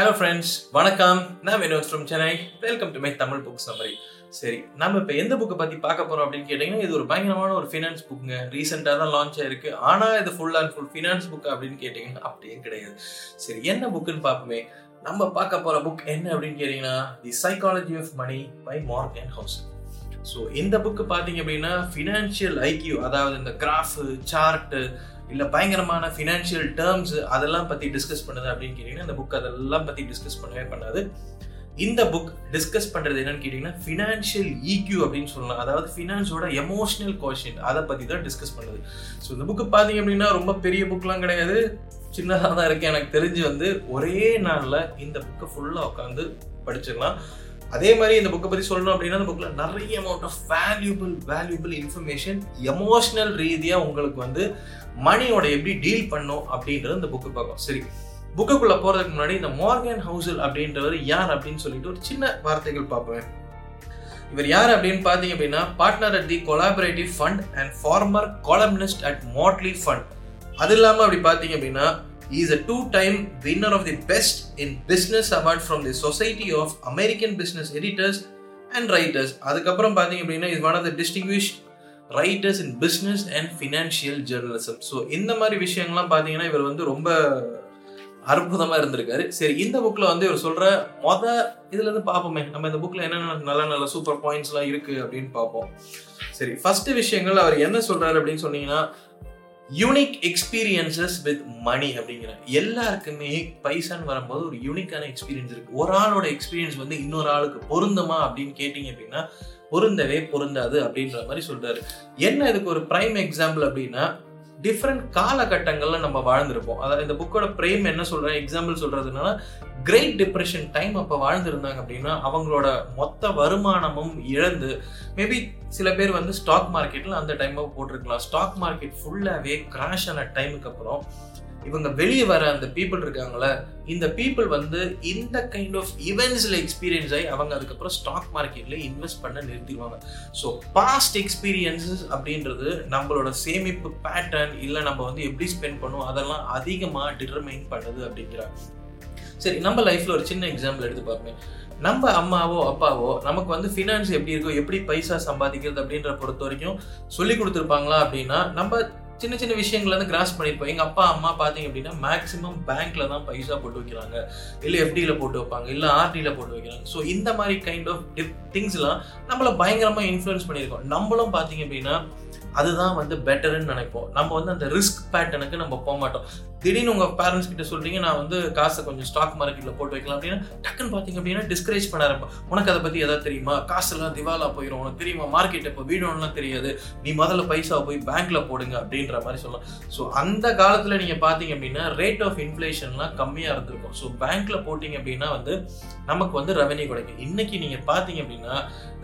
Hello friends வணக்கம். நான் Vinod from Chennai welcome to my Tamil books summary சரி நம்ம இப்போ எந்த புக்கை பற்றி பார்க்க போகிறோம் அப்படின்னு கேட்டிங்கன்னா இது ஒரு பயங்கரமான ஒரு ஃபினான்ஸ் புக்குங்க ரீசெண்டாக தான் லான்ச் ஆயிருக்கு. ஆனால் இது full and full finance book அப்படின்னு கேட்டிங்கன்னா அப்படியே கிடையாது. சரி என்ன புக்குன்னு பார்ப்போமே. நம்ம பார்க்க போகிற புக் என்ன அப்படின்னு கேட்டிங்கன்னா the psychology of money by Morgan Housel so இந்த புக்கு பார்த்தீங்க அப்படின்னா ஃபினான்ஷியல் ஐக்யூ அதாவது இந்த கிராஃபு சார்ட்டு இல்லை பயங்கரமான ஃபினான்ஷியல் டேர்ம்ஸ் அதெல்லாம் பற்றி டிஸ்கஸ் பண்ணுது அப்படின்னு கேட்டிங்கன்னா இந்த புக் அதெல்லாம் பற்றி டிஸ்கஸ் பண்ணவே பண்ணாது. இந்த புக் டிஸ்கஸ் பண்ணுறது என்னன்னு கேட்டிங்கன்னா ஃபினான்ஷியல் ஈக்யூ அப்படின்னு சொல்லலாம். அதாவது ஃபினான்ஸோட எமோஷனல் கோஷன் அதை பற்றி தான் டிஸ்கஸ் பண்ணுது. ஸோ இந்த புக்கு பார்த்தீங்க அப்படின்னா ரொம்ப பெரிய புக்லாம் கிடையாது. சின்னதாக தான் இருக்குது எனக்கு தெரிஞ்சு வந்து ஒரே நாளில் இந்த புக்கை ஃபுல்லாக உட்காந்து படிச்சிடலாம். அதே மாதிரி இந்த புக்கை பற்றி சொல்லணும் அப்படின்னா இந்த புக்கில் நிறைய amount of valuable valuable information emotional ரீதியாக உங்களுக்கு வந்து மணியோட எப்படி டீல் பண்ணும் அப்படின்றது இந்த புக்கு பார்க்கும் சரி. புக்குக்குள்ளே போகிறதுக்கு முன்னாடி இந்த மார்கன் ஹவுசல் அப்படின்றவர் யார் அப்படின்னு சொல்லிட்டு ஒரு சின்ன வார்த்தைகள் பார்ப்பேன். இவர் யார் அப்படின்னு பார்த்தீங்க அப்படின்னா partner at the collaborative fund and former columnist at Motley fund அது இல்லாமல் அப்படி பார்த்தீங்க அப்படின்னா is a two time winner of the best in business award from the society of American business editors and writers அதுக்கப்புறம் பார்த்தீங்க அப்படின்னா இது one of the distinguished writers in business and financial journalism so இந்த மாதிரி விஷயங்கள்லாம் பார்த்தீங்கன்னா இவர் வந்து ரொம்ப அற்புதமாக இருந்திருக்காரு. சரி இந்த புக்கில் வந்து இவர் சொல்கிற மொத இதுலேருந்து பார்ப்போமே. நம்ம இந்த புக்கில் என்னென்ன நல்ல நல்ல சூப்பர் பாயிண்ட்ஸ்லாம் இருக்குது அப்படின்னு பார்ப்போம். சரி ஃபஸ்ட்டு விஷயங்கள் அவர் என்ன சொல்கிறாரு அப்படின்னு சொன்னீங்கன்னா யூனிக் எக்ஸ்பீரியன்சஸ் வித் மணி அப்படிங்கிற எல்லாருக்குமே பைசான்னு வரும்போது ஒரு யூனிக்கான எக்ஸ்பீரியன்ஸ் இருக்கு. ஒரு ஆளோட எக்ஸ்பீரியன்ஸ் வந்து இன்னொரு ஆளுக்கு பொருந்துமா அப்படின்னு கேட்டீங்க அப்படின்னா பொருந்தவே பொருந்தாது அப்படின்ற மாதிரி சொல்றாரு. என்ன இதுக்கு ஒரு பிரைம் எக்ஸாம்பிள் அப்படின்னா டிஃப்ரெண்ட் காலகட்டங்களில் நம்ம வாழ்ந்திருப்போம். அதாவது இந்த புக்கோட பிரேம் என்ன சொல்கிறேன் எக்ஸாம்பிள் சொல்கிறதுனால கிரேட் டிப்ரெஷன் டைம் அப்போ வாழ்ந்திருந்தாங்க அப்படின்னா அவங்களோட மொத்த வருமானமும் இழந்து மேபி சில பேர் வந்து ஸ்டாக் மார்க்கெட்டில் அந்த டைமாக போட்டிருக்கலாம். ஸ்டாக் மார்க்கெட் ஃபுல்லாகவே கிராஷ் ஆன டைமுக்கு அப்புறம் இவங்க வெளியே வர அந்த பீப்புள் இருக்காங்கள இந்த பீப்புள் வந்து இந்த கைண்ட் ஆஃப் இவெண்ட்ஸ்ல எக்ஸ்பீரியன்ஸ் ஆகி அவங்க அதுக்கப்புறம் ஸ்டாக் மார்க்கெட்ல இன்வெஸ்ட் பண்ண நிறுத்திடுவாங்க. ஸோ பாஸ்ட் எக்ஸ்பீரியன்ஸஸ் அப்படின்றது நம்மளோட சேமிப்பு பேட்டர்ன் இல்லை நம்ம வந்து எப்படி ஸ்பெண்ட் பண்ணுவோம் அதெல்லாம் அதிகமாக டிட்டர்மைன் பண்ணுது அப்படிங்கிறாங்க சரி நம்ம லைஃப்ல ஒரு சின்ன எக்ஸாம்பிள் எடுத்து பாருங்க. நம்ம அம்மாவோ அப்பாவோ நமக்கு வந்து ஃபினான்ஸ் எப்படி இருக்கோ எப்படி பைசா சம்பாதிக்கிறது அப்படின்ற பொறுத்த வரைக்கும் சொல்லி கொடுத்துருப்பாங்களா அப்படின்னா நம்ம சின்ன சின்ன விஷயங்கள்ல இருந்து கிராஸ் பண்ணியிருப்போம் எங்க அப்பா அம்மா பாத்தீங்க அப்படின்னா மேக்சிமம் பேங்க்ல தான் பைசா போட்டு வைக்கிறாங்க. இல்ல எஃப்டில போட்டு வைப்பாங்க இல்ல ஆர்டில போட்டு வைக்கிறாங்க. ஸோ இந்த மாதிரி கைண்ட் ஆஃப் திங்ஸ் எல்லாம் நம்மள பயங்கரமா இன்ஃபுளுன்ஸ் பண்ணியிருக்கோம். நம்மளும் பாத்தீங்க அப்படின்னா அதுதான் வந்து பெட்டர்னு நினைப்போம். நம்ம வந்து அந்த ரிஸ்க் பேட்டர்னுக்கு நம்ம போக மாட்டோம். திடீர்னு உங்கள் பேரண்ட்ஸ் கிட்ட சொல்றீங்க நான் வந்து காசை கொஞ்சம் ஸ்டாக் மார்க்கெட்டில் போட்டு வைக்கலாம் அப்படின்னா டக்குன்னு பார்த்தீங்க அப்படின்னா டிஸ்கரேஜ் பண்ண ஆரம்பிப்போம் உனக்கு அதை பற்றி எதாவது தெரியுமா? காசெல்லாம் திவாலா போயிடும் உனக்கு தெரியுமா? மார்க்கெட் இப்போ வீடுலாம் தெரியாது. நீ முதல்ல பைசா போய் பேங்க்ல போடுங்க அப்படின்ற மாதிரி சொல்லலாம் ஸோ அந்த காலத்தில் நீங்க பார்த்தீங்க அப்படின்னா ரேட் ஆஃப் இன்ஃப்ளேஷன்லாம் கம்மியாக இருந்திருக்கும். ஸோ பேங்க்ல போட்டிங்க அப்படின்னா வந்து நமக்கு வந்து ரெவன்யூ கிடைக்கும். இன்னைக்கு நீங்க பார்த்தீங்க அப்படின்னா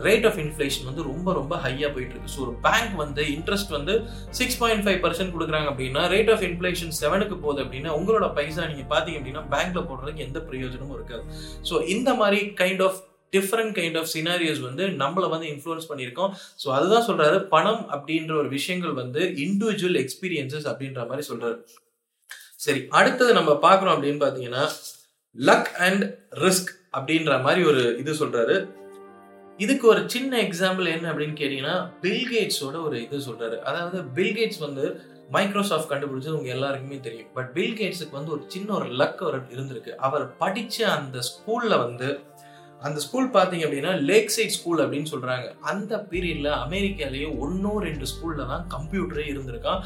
ரேட் ஆஃப் இன்ஃப்ளேஷன் வந்து ரொம்ப ரொம்ப ஹையா போயிட்டு இருக்கு ஸோ ஒரு பேங்க் வந்து இன்ட்ரெஸ்ட் வந்து சிக்ஸ் பாயிண்ட் ஃபைவ் பர்சன்ட் கொடுக்குறாங்க அப்படின்னா ரேட் ஆஃப் இன்ஃப்ளேஷன் செவனுக்கு போகுது அப்படின்னா உங்களோட பைசா நீங்க பாத்தீங்க அப்படின்னா பேங்க்ல போடுறதுக்கு எந்த பிரயோஜனமும் இருக்காது. ஸோ இந்த மாதிரி kind of different kind of scenarios வந்து நம்மளை வந்து இன்ஃப்ளூயன்ஸ் பண்ணியிருக்கோம். ஸோ அதுதான் சொல்றாரு. பணம் அப்படின்ற ஒரு விஷயங்கள் வந்து இண்டிவிஜுவல் எக்ஸ்பீரியன்சஸ் அப்படின்ற மாதிரி சொல்றாரு. சரி அடுத்தது நம்ம பார்க்குறோம் அப்படின்னு பார்த்தீங்கன்னா லக் அண்ட் ரிஸ்க் அப்படின்ற மாதிரி ஒரு இது சொல்றாரு. இதுக்கு ஒரு சின்ன எக்ஸாம்பிள் என்ன அப்படின்னு கேட்டீங்கன்னா பில்கேட்ஸோட ஒரு இது சொல்றாரு. அதாவது பில்கேட்ஸ் வந்து மைக்ரோசாஃப்ட் கண்டுபிடிச்சது உங்க எல்லாருக்குமே தெரியும். பட் பில் கேட்ஸுக்கு வந்து ஒரு சின்ன ஒரு லக் அவர் இருந்திருக்கு. அவர் படிச்ச அந்த ஸ்கூல்ல வந்து அந்த ஸ்கூல் பார்த்தீங்க அப்படின்னா லேக் சைட் ஸ்கூல் அப்படின்னு சொல்கிறாங்க அந்த பீரியடில் அமெரிக்காலேயே ஒன்றோ ரெண்டு ஸ்கூலில் தான் கம்ப்யூட்டரே இருந்திருக்கான்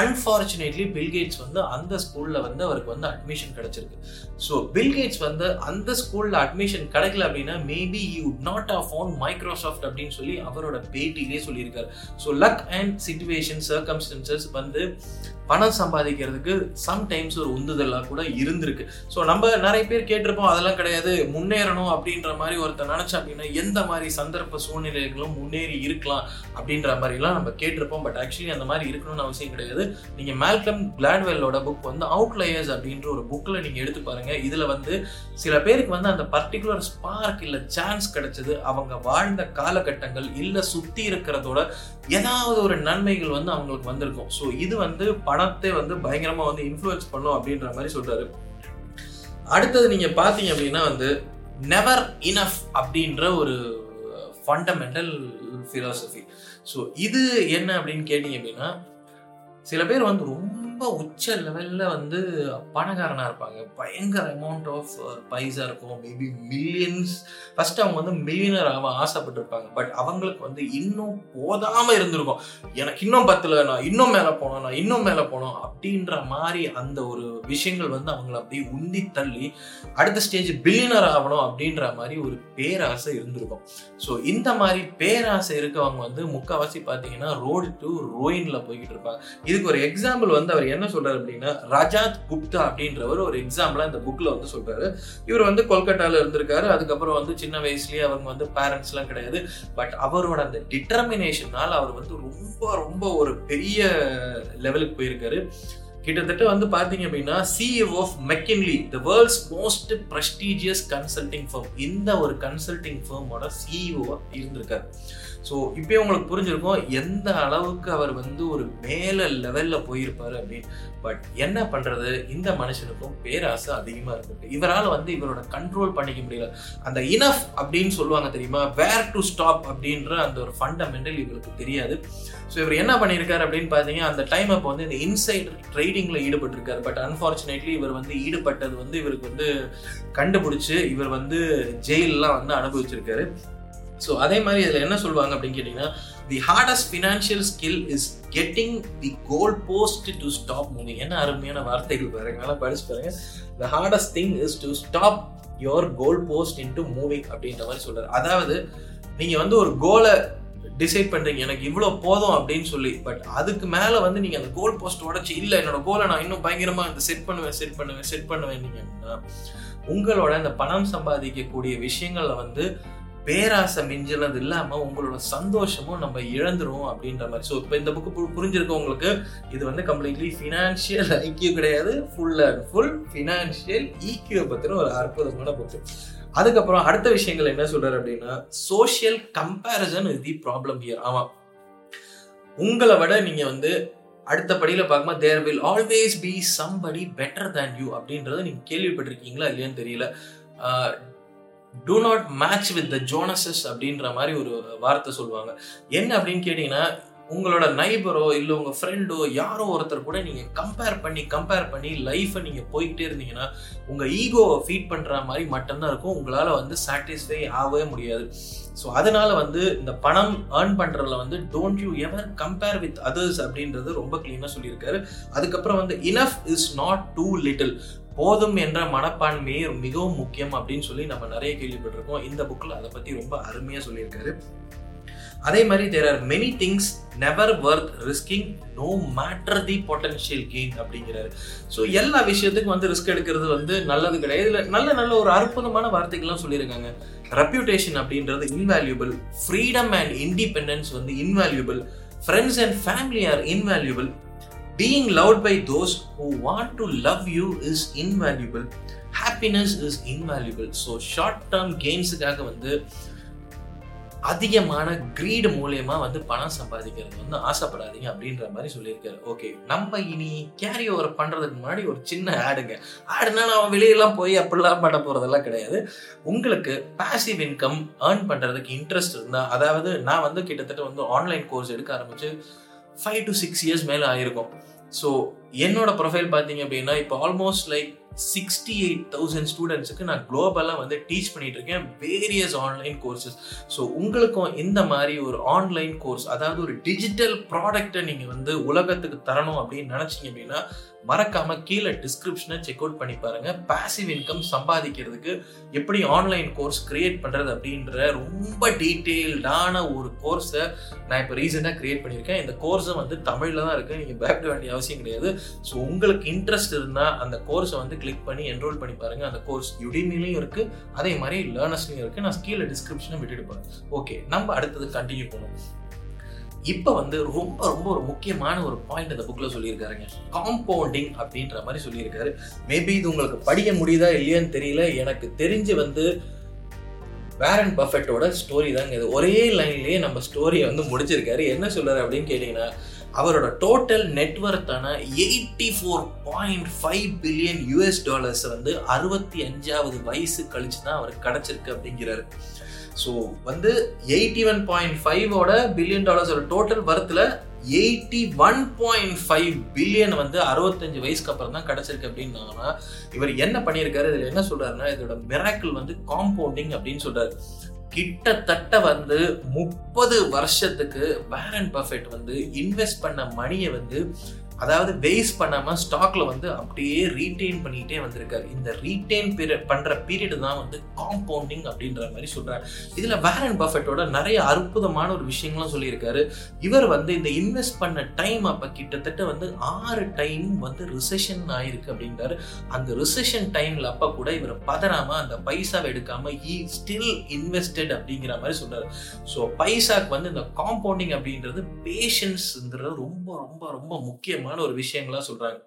அன்ஃபார்ச்சுனேட்லி பில்கேட்ஸ் வந்து அந்த ஸ்கூலில் வந்து அவருக்கு வந்து அட்மிஷன் கிடச்சிருக்கு. ஸோ பில்கேட்ஸ் வந்து அந்த ஸ்கூலில் அட்மிஷன் கிடைக்கல அப்படின்னா maybe you not of on Microsoft அப்படின்னு சொல்லி அவரோட பேட்டியிலே சொல்லியிருக்காரு. So luck and situation circumstances வந்து பணம் சம்பாதிக்கிறதுக்கு சம்டைம்ஸ் ஒரு உந்துதலாக கூட இருந்திருக்கு. ஸோ நம்ம நிறைய பேர் கேட்டிருப்போம் அதெல்லாம் கிடையாது முன்னேறணும் அப்படின்ற மாதிரி ஒருத்தர் நினச்சா அப்படின்னா எந்த மாதிரி சந்தர்ப்ப சூழ்நிலைகளும் முன்னேறி இருக்கலாம் அப்படின்ற மாதிரிலாம் நம்ம கேட்டிருப்போம். பட் ஆக்சுவலி அந்த மாதிரி இருக்கணும்னு அவசியம் கிடையாது. நீங்கள் மேல்கம் கிளாட்வெல்லோட புக் வந்து அவுட்லயர்ஸ் அப்படின்ற ஒரு புக்கில் நீங்கள் எடுத்து பாருங்கள் இதில் வந்து சில பேருக்கு வந்து அந்த பர்டிகுலர் ஸ்பார்க் இல்லை சான்ஸ் கிடைச்சது. அவங்க வாழ்ந்த காலகட்டங்கள் இல்லை சுற்றி இருக்கிறதோட ஏதாவது ஒரு நன்மைகள் வந்து அவங்களுக்கு வந்திருக்கும். ஸோ இது வந்து பணத்தை வந்து பயங்கரமா வந்து இன்ஃப்ளூயன்ஸ் பண்ணும் அப்படின்ற மாதிரி சொல்றாரு. அடுத்தது நீங்க பாத்தீங்க அப்படின்னா வந்து நெவர் இனஃப் அப்படின்ற ஒரு ஃபண்டமெண்டல் ஃபிலாசபி ஸோ இது என்ன அப்படின்னு கேட்டீங்க அப்படின்னா சில பேர் வந்து ரொம்ப ரொம்ப உச்ச லெவலில் வந்து பணக்காரனாக இருப்பாங்க. பயங்கர அமௌண்ட் ஆஃப் பைசா இருக்கும். மேபி மில்லியன்ஸ் ஃபர்ஸ்ட் அவங்க வந்து மில்லியனர் ஆக ஆசைப்பட்டிருப்பாங்க. பட் அவங்களுக்கு வந்து இன்னும் போதாமல் இருந்திருக்கும். எனக்கு இன்னும் பத்தில் நான் இன்னும் மேலே போனோம் நான் இன்னும் மேலே போனோம் அப்படின்ற மாதிரி அந்த ஒரு விஷயங்கள் வந்து அவங்கள அப்படியே உந்தி தள்ளி அடுத்த ஸ்டேஜ் பில்லியனர் ஆகணும் அப்படின்ற மாதிரி ஒரு பேராசை இருந்திருக்கும். ஸோ இந்த மாதிரி பேராசை இருக்கவங்க வந்து முக்கால்வாசி பார்த்தீங்கன்னா ரோடு டு ரோயினில் போய்கிட்டு இருப்பாங்க. இதுக்கு ஒரு எக்ஸாம்பிள் வந்து அவர் என்ன சொல்றாரு அப்படின்னா ரஜாத் குப்தா அப்படின்றவர் ஒரு எக்ஸாம்பிளா இந்த புக்ல வந்து சொல்றாரு. இவர் வந்து கொல்கட்டால இருந்திருக்காரு. அதுக்கப்புறம் வந்து சின்ன வயசுலயே அவங்க வந்து பேரண்ட்ஸ் எல்லாம் கிடையாது. பட் அவரோட அந்த டிட்டர்மினேஷனால் அவர் வந்து ரொம்ப ரொம்ப ஒரு பெரிய லெவலுக்கு போயிருக்காரு. கிட்டத்தட்ட வந்து பார்த்தீங்க அப்படின்னா CEO of McKinsey the world's most prestigious consulting firm இந்த ஒரு கன்சல்டிங் ஃபர்மோட சிஇஓ இருந்திருக்காரு. ஸோ இப்போயே உங்களுக்கு புரிஞ்சிருக்கும் எந்த அளவுக்கு அவர் வந்து ஒரு மேலே லெவலில் போயிருப்பார் அப்படின்னு. பட் என்ன பண்ணுறது இந்த மனுஷனுக்கும் பேராசை அதிகமாக இருக்கு. இவரால் வந்து இவரோட கண்ட்ரோல் பண்ணிக்க முடியல. அந்த இனஃப் அப்படின்னு சொல்லுவாங்க தெரியுமா? வேர் டு ஸ்டாப் அப்படின்ற அந்த ஒரு ஃபண்டமெண்டல் இவருக்கு தெரியாது. ஸோ இவர் என்ன பண்ணியிருக்காரு அப்படின்னு பார்த்தீங்க அந்த டைம் அப்போ வந்து இந்த இன்சைட் ட்ரேடிங்கில் ஈடுபட்டிருக்காரு. பட் அன்ஃபார்ச்சுனேட்லி இவர் வந்து ஈடுபட்டது வந்து இவருக்கு வந்து கண்டுபிடிச்சு இவர் வந்து ஜெயிலெலாம் வந்து அனுபவிச்சிருக்காரு. ஸோ அதே மாதிரி இதில் என்ன சொல்லுவாங்க அப்படின்னு கேட்டிங்கன்னா the hardest financial skill is getting the goal post to stop moving என்ன அருமையான வார்த்தைகள் பாருங்க நல்லா படிச்சு பாருங்க. The hardest thing is to stop your goal post in to moving அப்படின்ற மாதிரி சொல்றாரு. அதாவது நீங்கள் வந்து ஒரு கோலை டிசைட் பண்ணுறீங்க எனக்கு இவ்வளோ போதும் அப்படின்னு சொல்லி பட் அதுக்கு மேலே வந்து நீங்கள் அந்த கோல் போஸ்ட் உடச்சி இல்லை என்னோட கோலை நான் இன்னும் பயங்கரமாக இந்த செட் பண்ணுவேன் செட் பண்ணுவேன் செட் பண்ணுவேன் நீங்கள் உங்களோட இந்த பணம் சம்பாதிக்கக்கூடிய விஷயங்களில் வந்து பேராசை மிஞ்சினது இல்லாமல் உங்களோட சந்தோஷமும் நம்ம இழந்துரும் அப்படின்ற மாதிரி. ஸோ இப்போ இந்த புக்கு புரிஞ்சிருக்கவங்களுக்கு இது வந்து கம்ப்ளீட்லி ஃபினான்ஷியல் ஐக்கியூ கிடையாது. Full and full financial EQ பற்றின ஒரு அற்புதமான புக்கு அதுக்கப்புறம் அடுத்த விஷயங்கள் என்ன சொல்றாரு அப்படின்னா social comparison is the problem here ஆமா. உங்களை விட நீங்க வந்து அடுத்த படியில பார்க்கும்போது there will always be somebody better than you அப்படின்றத நீங்க கேள்விப்பட்டிருக்கீங்களா இல்லையான்னு தெரியல. Do not match with the Joneses அப்படின்ற மாதிரி ஒரு வார்த்தை சொல்லுவாங்க. என்ன அப்படின்னு கேட்டீங்கன்னா உங்களோட நைபரோ இல்லை உங்கள் ஃப்ரெண்டோ யாரோ ஒருத்தர் கூட நீங்கள் கம்பேர் பண்ணி கம்பேர் பண்ணி லைஃப்பை நீங்கள் போய்கிட்டே இருந்தீங்கன்னா உங்கள் ஈகோவை ஃபீட் பண்ணுற மாதிரி மட்டும்தான் இருக்கும். உங்களால் வந்து சாட்டிஸ்ஃபை ஆகவே முடியாது. ஸோ அதனால் வந்து இந்த பணம் ஏர்ன் பண்ணுறதுல வந்து don't you ever compare with others அப்படின்றது ரொம்ப க்ளீனாக சொல்லியிருக்காரு. அதுக்கப்புறம் வந்து enough is not too little போதும் என்ற மனப்பான்மையே மிகவும் முக்கியம் அப்படின்னு சொல்லி நம்ம நிறைய கேள்விப்பட்டிருக்கோம். இந்த புக்கில் அதை பற்றி ரொம்ப அருமையாக சொல்லியிருக்காரு. அதே மாதிரி there are many things never worth risking no matter the potential gain அப்படிங்கிறாரு. ஸோ எல்லா விஷயத்துக்கும் வந்து ரிஸ்க் எடுக்கிறது வந்து நல்லது கிடையாது. இல்லை நல்ல நல்ல ஒரு அற்புதமான வார்த்தைகள்லாம் சொல்லியிருக்காங்க. ரெப்யூட்டேஷன் அப்படின்றது இன்வேல்யூபிள் ஃப்ரீடம் அண்ட் இண்டிபெண்டன்ஸ் வந்து invaluable friends and family are invaluable being loved by those who want to love you is invaluable happiness is invaluable so short term கேம்ஸுக்காக வந்து அதிகமான கிரீடு மூலயமா வந்து பணம் சம்பாதிக்கிறது வந்து ஆசைப்படாதீங்க அப்படின்ற மாதிரி சொல்லியிருக்காரு. ஓகே நம்ம இனி கேரி ஓவர் பண்ணுறதுக்கு முன்னாடி ஒரு சின்ன ஆடுங்க ஆடுனா நம்ம வெளியெல்லாம் போய் அப்படிலாம் பண்ண போகிறதெல்லாம் கிடையாது. உங்களுக்கு பாசிவ் இன்கம் ஏர்ன் பண்ணுறதுக்கு இன்ட்ரெஸ்ட் இருந்தால் அதாவது நான் வந்து கிட்டத்தட்ட வந்து ஆன்லைன் கோர்ஸ் எடுக்க ஆரம்பிச்சு ஃபைவ் டு சிக்ஸ் இயர்ஸ் மேலே ஆயிருக்கும். ஸோ என்னோட ப்ரொஃபைல் பார்த்தீங்க அப்படின்னா இப்போ almost like sixty eight thousand ஸ்டூடெண்ட்ஸுக்கு நான் குளோபலாக வந்து டீச் பண்ணிட்டு இருக்கேன் வேரியஸ் ஆன்லைன் கோர்சஸ் ஸோ உங்களுக்கும் இந்த மாதிரி ஒரு ஆன்லைன் கோர்ஸ் அதாவது ஒரு டிஜிட்டல் ப்ராடக்டை நீங்கள் வந்து உலகத்துக்கு தரணும் அப்படின்னு நினச்சிங்க அப்படின்னா மறக்காம கீழே டிஸ்கிரிப்ஷனை செக் அவுட் பண்ணி பாருங்க. பாசிவ் இன்கம் சம்பாதிக்கிறதுக்கு எப்படி ஆன்லைன் கோர்ஸ் கிரியேட் பண்றது அப்படின்ற ரொம்ப டீட்டெயில்டான ஒரு கோர்ஸை நான் இப்போ ரீசெண்டாக கிரியேட் பண்ணியிருக்கேன். இந்த கோர்ஸை வந்து தமிழில் தான் இருக்கு. நீங்கள் பயப்பட வேண்டிய அவசியம் கிடையாது. ஸோ உங்களுக்கு இன்ட்ரெஸ்ட் இருந்தால் அந்த கோர்ஸை வந்து கிளிக் பண்ணி என்ரோல் பண்ணி பாருங்க. அந்த கோர்ஸ் யுடிமிலையும் இருக்கு. அதே மாதிரி லேர்னர்ஸ்லையும் இருக்கு. நான் கீழே டிஸ்கிரிப்ஷனை விட்டுட்டு போறேன். ஓகே நம்ம அடுத்தது கண்டினியூ பண்ணுவோம் இப்போ வந்து ரொம்ப ரொம்ப ஒரு முக்கியமான ஒரு பாயிண்ட் அந்த புக்கில் சொல்லியிருக்காருங்க. காம்பவுண்டிங் அப்படின்ற மாதிரி சொல்லியிருக்காரு. மேபி இது உங்களுக்கு படிக்க முடியுதா இல்லையான்னு தெரியல. எனக்கு தெரிஞ்சு வந்து வேரன் பஃபெட்டோட ஸ்டோரி தாங்க இது. ஒரே லைன்லயே நம்ம ஸ்டோரியை வந்து முடிச்சிருக்காரு. என்ன சொல்றாரு அப்படின்னு கேட்டீங்கன்னா அவரோட total நெட்ஒர்த்தான eighty four point five billion US dollars வந்து அறுபத்தி அஞ்சாவது வயசு கழிச்சு தான் அவருக்கு கிடைச்சிருக்கு அப்படிங்கிறாரு. ஸோ வந்து எயிட்டி ஒன் பாயிண்ட் ஃபைவோட பில்லியன் டாலர்ஸோட total வரத்தில் eighty one point five billion வந்து அறுபத்தஞ்சு வயசுக்கு அப்புறம் தான் கிடச்சிருக்கு அப்படின்னாங்கன்னா இவர் என்ன பண்ணியிருக்காரு? இதில் என்ன சொல்கிறாருன்னா இதோட மிராக்கிள் வந்து காம்பவுண்டிங் அப்படின்னு சொல்கிறாரு கிட்டத்தட்ட வந்து முப்பது வருஷத்துக்கு வேரன் பர்ஃபெக்ட் வந்து இன்வெஸ்ட் பண்ண மணியை வந்து அதாவது வேஸ்ட் பண்ணாமல் ஸ்டாக்ல வந்து அப்படியே ரீட்டைன் பண்ணிகிட்டே வந்திருக்காரு. இந்த ரீட்டைன் பீரியட் பண்ணுற பீரியட் தான் வந்து காம்பவுண்டிங் அப்படின்ற மாதிரி சொல்கிறார் இதில் வேரன் பஃபெட்டோட நிறைய அற்புதமான ஒரு விஷயங்களும் சொல்லியிருக்காரு. இவர் வந்து இந்த இன்வெஸ்ட் பண்ண டைம் அப்போ கிட்டத்தட்ட வந்து ஆறு டைம் வந்து ரிசெஷன் ஆயிருக்கு அப்படின்றாரு. அந்த ரிசெஷன் டைம்ல அப்போ கூட இவர் பதறாமல் அந்த பைசாவை எடுக்காமல் ஈ ஸ்டில் இன்வெஸ்டட் அப்படிங்கிற மாதிரி சொல்கிறார் ஸோ பைசாக்கு வந்து இந்த காம்பவுண்டிங் அப்படின்றது பேஷன்ஸ்ங்கிறது ரொம்ப ரொம்ப ரொம்ப முக்கியம் முக்கியமான ஒரு விஷயங்களா சொல்றாங்க.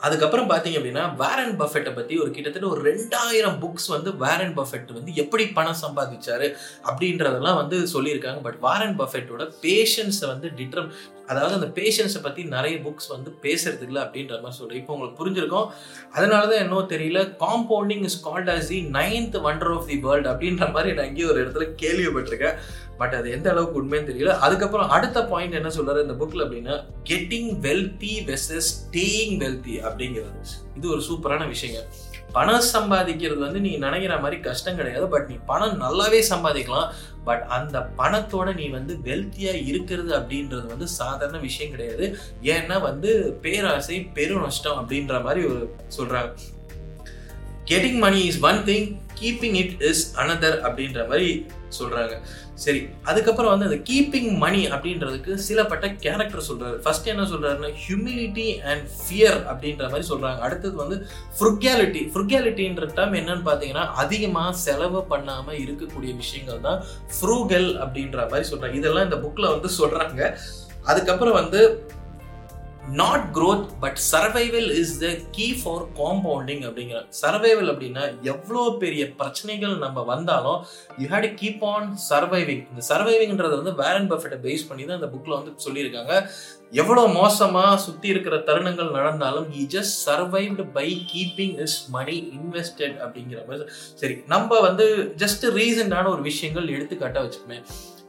அதுக்கப்புறம் பாத்தீங்க அப்படின்னா வேரன் பஃபெட்டை பத்தி ஒரு கிட்டத்தட்ட ஒரு ரெண்டாயிரம் புக்ஸ் வந்து வேரன் பஃபெட் வந்து எப்படி பணம் சம்பாதிச்சாரு அப்படின்றதெல்லாம் வந்து சொல்லியிருக்காங்க. பட் வாரன் பஃபெட்டோட பேஷன்ஸை வந்து டிட்ரம் அதாவது அந்த பேஷன்ஸை பத்தி நிறைய புக்ஸ் வந்து பேசுறது இல்லை அப்படின்ற மாதிரி சொல்றேன். இப்போ உங்களுக்கு புரிஞ்சிருக்கும். அதனாலதான் என்னோ தெரியல compounding is called as the ninth wonder of the world அப்படின்ற மாதிரி நான் எங்கேயும் ஒரு இடத்துல கேள்விப்பட்டிருக்கேன். பட் அது எந்த அளவுக்கு உண்மைன்னு தெரியல. அதுக்கப்புறம் அடுத்த பாயிண்ட் என்ன சொல்றாரு இந்த புக்ல அப்படின்னா getting wealthy versus staying wealthy அப்படிங்கிறது. இது ஒரு சூப்பரான விஷயங்க. பணம் சம்பாதிக்கிறது வந்து நீ நினைக்கிற மாதிரி கஷ்டம் கிடையாது. பட் நீ பணம் நல்லாவே சம்பாதிக்கலாம். பட் அந்த பணத்தோட நீ வந்து வெல்த்தியா இருக்கிறது அப்படின்றது வந்து சாதாரண விஷயம் கிடையாது. ஏன்னா வந்து பேராசை பெரு நஷ்டம் அப்படின்ற மாதிரி ஒரு சொல்றாங்க. Getting money is one thing keeping it is another அப்படின்ற மாதிரி சொல்றாங்க. சரி அதுக்கப்புறம் வந்து அந்த கீப்பிங் மணி அப்படின்றதுக்கு சிலப்பட்ட கேரக்டர் சொல்றாரு. ஃபர்ஸ்ட் என்ன சொல்றாருன்னா ஹியூமிலிட்டி அண்ட் ஃபியர் அப்படின்ற மாதிரி சொல்றாங்க. அடுத்தது வந்து ஃப்ருக்யாலிட்டி ஃப்ருக்யாலிட்டின்ற டேர்ம் என்னன்னு பார்த்தீங்கன்னா அதிகமாக செலவு பண்ணாம இருக்கக்கூடிய விஷயங்கள் தான் ஃப்ரூகல் அப்படின்ற மாதிரி சொல்றாங்க. இதெல்லாம் இந்த புக்ல வந்து சொல்றாங்க. அதுக்கப்புறம் வந்து not growth but survival is the key for compounding அப்படிங்கிற சர்வைவல் அப்படின்னா எவ்வளோ பெரிய பிரச்சனைகள் நம்ம வந்தாலும் you had keep on surviving இந்த சர்வைவிங்ன்றது வந்து வேரன் பஃபெட்டை பேஸ் பண்ணி தான் இந்த புக்கில் வந்து சொல்லியிருக்காங்க. எவ்வளோ மோசமாக சுற்றி இருக்கிற தருணங்கள் நடந்தாலும் he just survived by keeping his money invested அப்படிங்கிற மாதிரி. சரி நம்ம வந்து ஜஸ்ட் ரீசெண்டான ஒரு விஷயங்கள் எடுத்துக்காட்டாக வச்சுக்கோமே.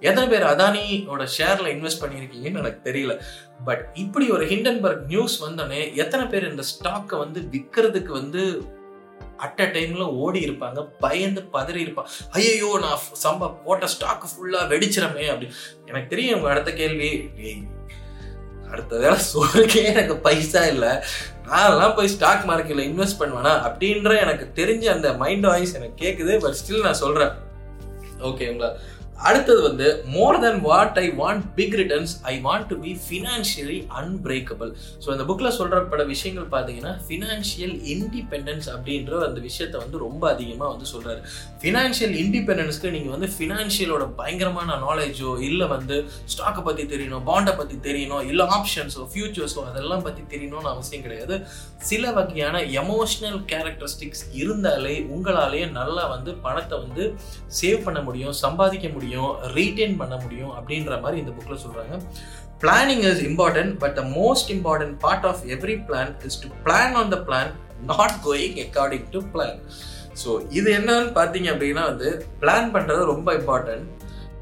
எத்தனை பேர் அதானியோட ஷேர்ல இன்வெஸ்ட் பண்ணியிருக்கீங்கன்னு எனக்கு தெரியல. பட் இப்படி ஒரு ஹிண்டன்பர்க் நியூஸ் வந்தோடனே எத்தனை பேர் இந்த ஸ்டாக்கை வந்து விற்கிறதுக்கு வந்து அட் அ டைம்ல ஓடி இருப்பாங்க பயந்து பதறி இருப்பாங்க ஐயோ நான் சம்ப போட்ட ஸ்டாக் ஃபுல்லா வெடிச்சிடமே அப்படின்னு. எனக்கு தெரியும் உங்க அடுத்த கேள்வி அடுத்த வேலை சொல்லிக்கே எனக்கு பைசா இல்லை. நான்லாம் போய் ஸ்டாக் மார்க்கெட்ல இன்வெஸ்ட் பண்ணுவேனா? அப்படின்ற எனக்கு தெரிஞ்ச அந்த மைண்ட் வாய்ஸ் எனக்கு கேட்குது பட் ஸ்டில் நான் சொல்றேன். ஓகேங்களா அடுத்தது வந்து more than what I want big returns I want to be financially unbreakable so இந்த புக்கில் சொல்கிற பல விஷயங்கள் பார்த்தீங்கன்னா ஃபினான்ஷியல் இண்டிபெண்டன்ஸ் அப்படின்ற அந்த விஷயத்த வந்து ரொம்ப அதிகமாக வந்து சொல்கிறாரு ஃபினான்ஷியல் இண்டிபெண்டன்ஸ்க்கு நீங்கள் வந்து ஃபினான்ஷியலோட பயங்கரமான நாலேஜோ இல்லை வந்து ஸ்டாக்கை பற்றி தெரியணும் பாண்டை பற்றி தெரியணும் இல்லை ஆப்ஷன்ஸோ ஃபியூச்சர்ஸோ அதெல்லாம் பற்றி தெரியணும்னு அவசியம் கிடையாது. சில வகையான எமோஷ்னல் கேரக்டரிஸ்டிக்ஸ் இருந்தாலே உங்களாலேயே நல்லா வந்து பணத்தை வந்து சேவ் பண்ண முடியும் சம்பாதிக்க முடியும். ரீட்டைன் பண்ண முடியும் அப்படின்ற மாதிரி இந்த புக்கில் சொல்கிறாங்க planning is important but the most important part of every plan is to plan on the plan not going according to plan so இது என்னன்னு பார்த்தீங்க அப்படின்னா வந்து பிளான் பண்ணுறது ரொம்ப இம்பார்ட்டன்ட்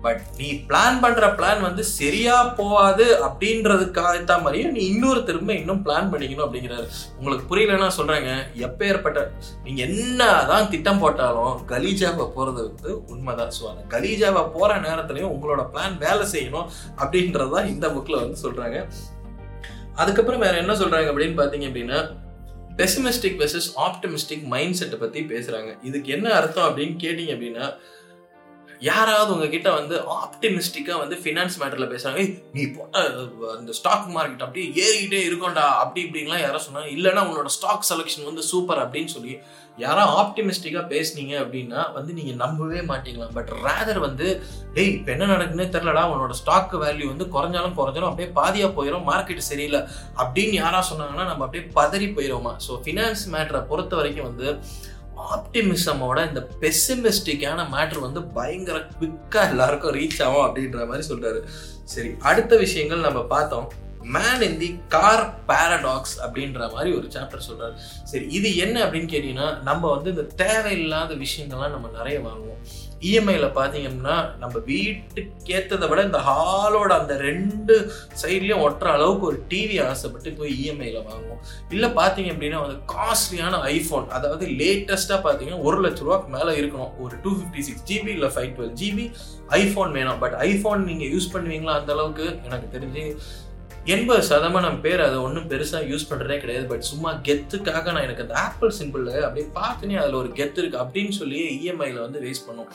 பட் நீ பிளான் பண்ற பிளான் வந்து சரியா போகாது அப்படின்றதுக்காக தான் மாதிரியும் நீ இன்னொரு திரும்ப இன்னும் பிளான் பண்ணிக்கணும் அப்படிங்கிறாரு. உங்களுக்கு புரியலன்னா சொல்றேங்க. எப்பேற்பட்ட நீங்க என்னதான் திட்டம் போட்டாலும் கலீஜாவை போறது வந்து உண்மைதான். ஸோ அந்த கலீஜாவை போற நேரத்துலயும் உங்களோட பிளான் வேலை செய்யணும் அப்படின்றதான் இந்த புக்ல வந்து சொல்றாங்க. அதுக்கப்புறம் வேற என்ன சொல்றாங்க அப்படின்னு பாத்தீங்க அப்படின்னா பெசிமிஸ்டிக் வெர்சஸ் ஆப்டமிஸ்டிக் மைண்ட் செட்டை பத்தி பேசுறாங்க. இதுக்கு என்ன அர்த்தம் அப்படின்னு கேட்டீங்க அப்படின்னா யாராவது உங்ககிட்ட வந்து ஆப்டிமிஸ்டிக்காக வந்து ஃபினான்ஸ் மேட்டரில் பேசுகிறாங்க நீ போட்ட அந்த ஸ்டாக் மார்க்கெட் அப்படியே ஏறிக்கிட்டே இருக்கோண்டா அப்படி இப்படின்லாம் யாராவது சொன்னாங்க. இல்லைனா உன்னோட ஸ்டாக் செலெக்ஷன் வந்து சூப்பர் அப்படின்னு சொல்லி யாராவது ஆப்டிமிஸ்டிக்காக பேசுனீங்க அப்படின்னா வந்து நீங்கள் நம்பவே மாட்டீங்களா பட் ரேதர் வந்து டேய் இப்போ என்ன நடக்குன்னே தெரிலடா உன்னோட ஸ்டாக் வேல்யூ வந்து குறைஞ்சாலும் குறைஞ்சாலும் அப்படியே பாதியாக போயிடும் மார்க்கெட் சரியில்லை அப்படின்னு யாராக சொன்னாங்கன்னா நம்ம அப்படியே பதறி போயிடுவோமா ஸோ ஃபினான்ஸ் மேட்டரை பொறுத்த வரைக்கும் வந்து ஆப்டிமிசமோட இந்த பெசிமிஸ்டிக்கான மேட்ரு வந்து பயங்கர குவிக்காக எல்லாருக்கும் ரீச் ஆகும் அப்படின்ற மாதிரி சொல்கிறாரு சரி அடுத்த விஷயங்கள் நம்ம பார்த்தோம். Man in the car paradox அப்படின்ற மாதிரி ஒரு சாப்டர் சொல்றாரு. சரி இது என்ன அப்படின்னு கேட்டீங்கன்னா நம்ம வந்து இந்த தேவையில்லாத விஷயங்கள்லாம் நம்ம நிறைய வாங்குவோம். இஎம்ஐயில் பார்த்தீங்கன்னா நம்ம வீட்டுக்கு ஏற்றதை விட இந்த ஹாலோட அந்த ரெண்டு சைட்லேயும் ஒட்டுற அளவுக்கு ஒரு டிவி ஆசைப்பட்டு போய் இஎம்ஐயில் வாங்குவோம். இல்லை பார்த்தீங்க அப்படின்னா வந்து காஸ்ட்லியான ஐஃபோன் அதாவது லேட்டஸ்ட்டாக பார்த்தீங்கன்னா ஒரு லட்ச ரூபாக்கு மேலே இருக்கணும். ஒரு டூ ஃபிஃப்டி சிக்ஸ் ஜிபி இல்லை ஃபைவ் டுவெல் ஜிபி ஐஃபோன் வேணும். பட் ஐஃபோன் நீங்கள் யூஸ் பண்ணுவீங்களா? அந்த அளவுக்கு எனக்கு தெரிஞ்சு எண்பது சதமானம் பேர் அதை ஒன்றும் பெருசாக யூஸ் பண்ணுறதே கிடையாது பட் சும்மா கெத்துக்காக நான் எனக்கு அந்த ஆப்பிள் சிம்பிளில் அப்படியே பார்த்துனே அதில் ஒரு கெத்து இருக்குது அப்படின்னு சொல்லி இஎம்ஐயில் வந்து வேஸ்ட் பண்ணும்.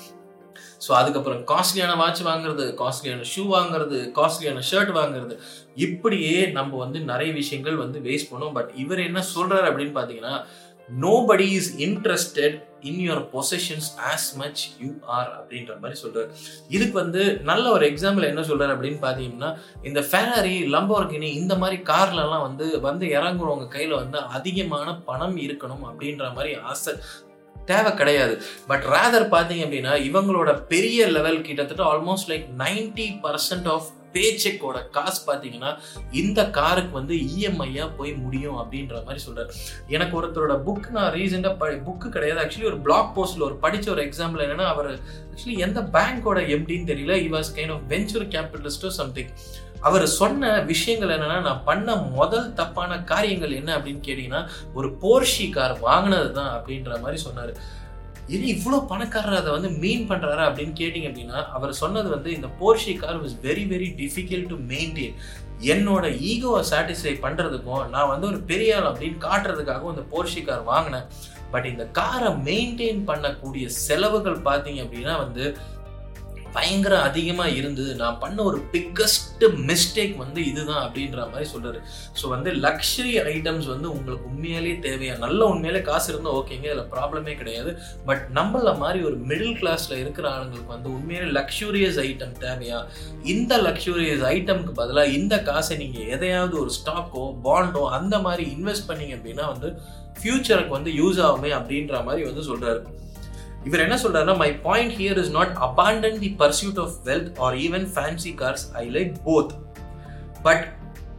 ஸோ அதுக்கப்புறம் காஸ்ட்லியான வாட்ச் வாங்குறது காஸ்ட்லியான ஷூ வாங்குறது காஸ்ட்லியான ஷர்ட் வாங்குறது இப்படியே நம்ம வந்து நிறைய விஷயங்கள் வந்து வேஸ்ட் பண்ணோம். பட் இவர் என்ன சொல்கிறார் அப்படின்னு பார்த்தீங்கன்னா nobody is interested in your possessions as much you are அப்படின்ற மாதிரி சொல்றாரு. இதுக்கு வந்து நல்ல ஒரு எக்ஸாம்பிள் என்ன சொல்றாரு அப்படின்னு பார்த்தீங்கன்னா இந்த ஃபெராரி லம்போர்கினி இந்த மாதிரி கார்லலாம் வந்து வந்து இறங்குறவங்க கையில் வந்து அதிகமான பணம் இருக்கணும் அப்படின்ற மாதிரி ஆசை தேவை கிடையாது. பட் ரேதர் பார்த்தீங்க அப்படின்னா இவங்களோட பெரிய லெவல் கிட்டத்தட்ட almost like ninety percent of பேச்செக்கோட காசு பார்த்தீங்கன்னா இந்த காருக்கு வந்து இஎம்ஐயா போய் முடியும் அப்படின்ற மாதிரி சொல்றாரு. எனக்கு ஒருத்தரோட புக் நான் ரீசெண்டாக ப புக்கு கிடையாது. ஆக்சுவலி ஒரு பிளாக் போஸ்ட்ல ஒரு படிச்ச ஒரு எக்ஸாம்பிள் என்னன்னா அவர் ஆக்சுவலி எந்த பேங்கோட எப்படின்னு தெரியல. He was kind of venture கேபிட்டலிஸ்டோ something அவர் சொன்ன விஷயங்கள் என்னன்னா நான் பண்ண முதல் தப்பான காரியங்கள் என்ன அப்படின்னு கேட்டீங்கன்னா ஒரு போர்ஷி கார் வாங்கினது தான் அப்படின்ற மாதிரி சொன்னாரு. இது இவ்வளோ பணக்காரர் அதை வந்து மீன் பண்ணுறாரு அப்படின்னு கேட்டிங்க அப்படின்னா அவர் சொன்னது வந்து இந்த Porsche car was very very difficult to maintain என்னோட ஈகோவை சாட்டிஸ்ஃபை பண்ணுறதுக்கும் நான் வந்து ஒரு பெரிய ஆள் அப்படின்னு காட்டுறதுக்காகவும் இந்த போர்ஷி கார் வாங்கினேன். பட் இந்த காரை மெயின்டைன் பண்ணக்கூடிய செலவுகள் பார்த்தீங்க அப்படின்னா வந்து பயங்கர அதிகமாக இருந்தது நான் பண்ண ஒரு பிக்கஸ்ட் மிஸ்டேக் வந்து இதுதான் அப்படின்ற மாதிரி சொல்கிறார் ஸோ வந்து லக்ஸரி ஐட்டம்ஸ் வந்து உங்களுக்கு உண்மையாலே தேவையா? நல்ல உண்மையிலே காசு இருந்தால் ஓகேங்க இதில் ப்ராப்ளமே கிடையாது. பட் நம்மள மாதிரி ஒரு மிடில் கிளாஸில் இருக்கிற ஆளுங்களுக்கு வந்து உண்மையிலே லக்ஸூரியஸ் ஐட்டம் தேவையா? இந்த லக்ஸூரியஸ் ஐட்டம்க்கு பதிலாக இந்த காசை நீங்கள் எதையாவது ஒரு ஸ்டாக்கோ பாண்டோ அந்த மாதிரி இன்வெஸ்ட் பண்ணீங்க அப்படின்னா வந்து ஃப்யூச்சருக்கு வந்து யூஸ் ஆகுமே அப்படின்ற மாதிரி வந்து சொல்கிறாரு இவர் என்ன சொல்றாருன்னா my point here is not abandon the pursuit of wealth or even fancy cars I like both but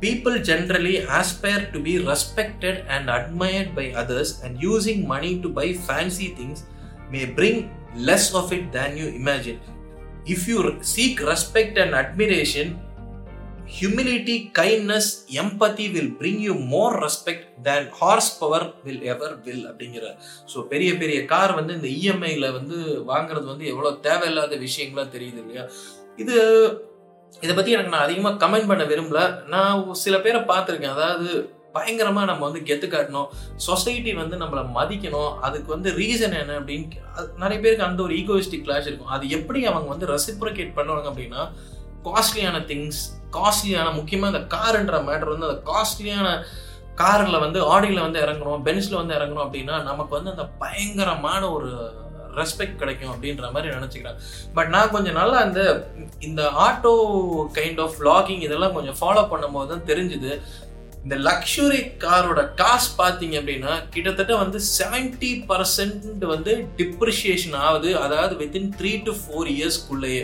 people generally aspire to be respected and admired by others and using money to buy fancy things may bring less of it than you imagine if you seek respect and admiration humility kindness empathy will bring you more respect than horse power will ever will அப்படிங்கிற. So பெரிய பெரிய car வந்து இந்த இஎம்ஐயில் வந்து வாங்குறது வந்து எவ்வளோ தேவையில்லாத விஷயங்களா தெரியுது இல்லையா? இது இதை பற்றி எனக்கு நான் அதிகமாக கமெண்ட் பண்ண விரும்பல. நான் சில பேரை பார்த்துருக்கேன். அதாவது பயங்கரமாக நம்ம வந்து கெத்து காட்டணும். சொசைட்டி வந்து நம்மளை மதிக்கணும். அதுக்கு வந்து ரீசன் என்ன அப்படின்னு நிறைய பேருக்கு அந்த ஒரு ஈகோயிஸ்டிக் கிளாஷ் இருக்கும். அது எப்படி அவங்க வந்து ரெசிப்ரிகேட் பண்ணுவாங்க அப்படின்னா காஸ்ட்லியான திங்ஸ் காஸ்ட்லியான முக்கியமாக இந்த காருன்ற மேட்டர் வந்து அந்த காஸ்ட்லியான காரில் வந்து ஆடியில் வந்து இறங்கணும் பென்ஸில் வந்து இறங்கணும் அப்படின்னா நமக்கு வந்து அந்த பயங்கரமான ஒரு ரெஸ்பெக்ட் கிடைக்கும் அப்படின்ற மாதிரி நினச்சிக்கிறேன் பட் நான் கொஞ்சம் நல்லா அந்த இந்த ஆட்டோ கைண்ட் ஆஃப் லாகிங் இதெல்லாம் கொஞ்சம் ஃபாலோ பண்ணும்போது தான் தெரிஞ்சுது. இந்த லக்ஸுரி காரோட காசு பார்த்தீங்க அப்படின்னா கிட்டத்தட்ட வந்து செவன்டி பர்சன்ட் வந்து டிப்ரிஷியேஷன் ஆகுது. அதாவது வித்தின் த்ரீ டு ஃபோர் இயர்ஸ்க்குள்ளேயே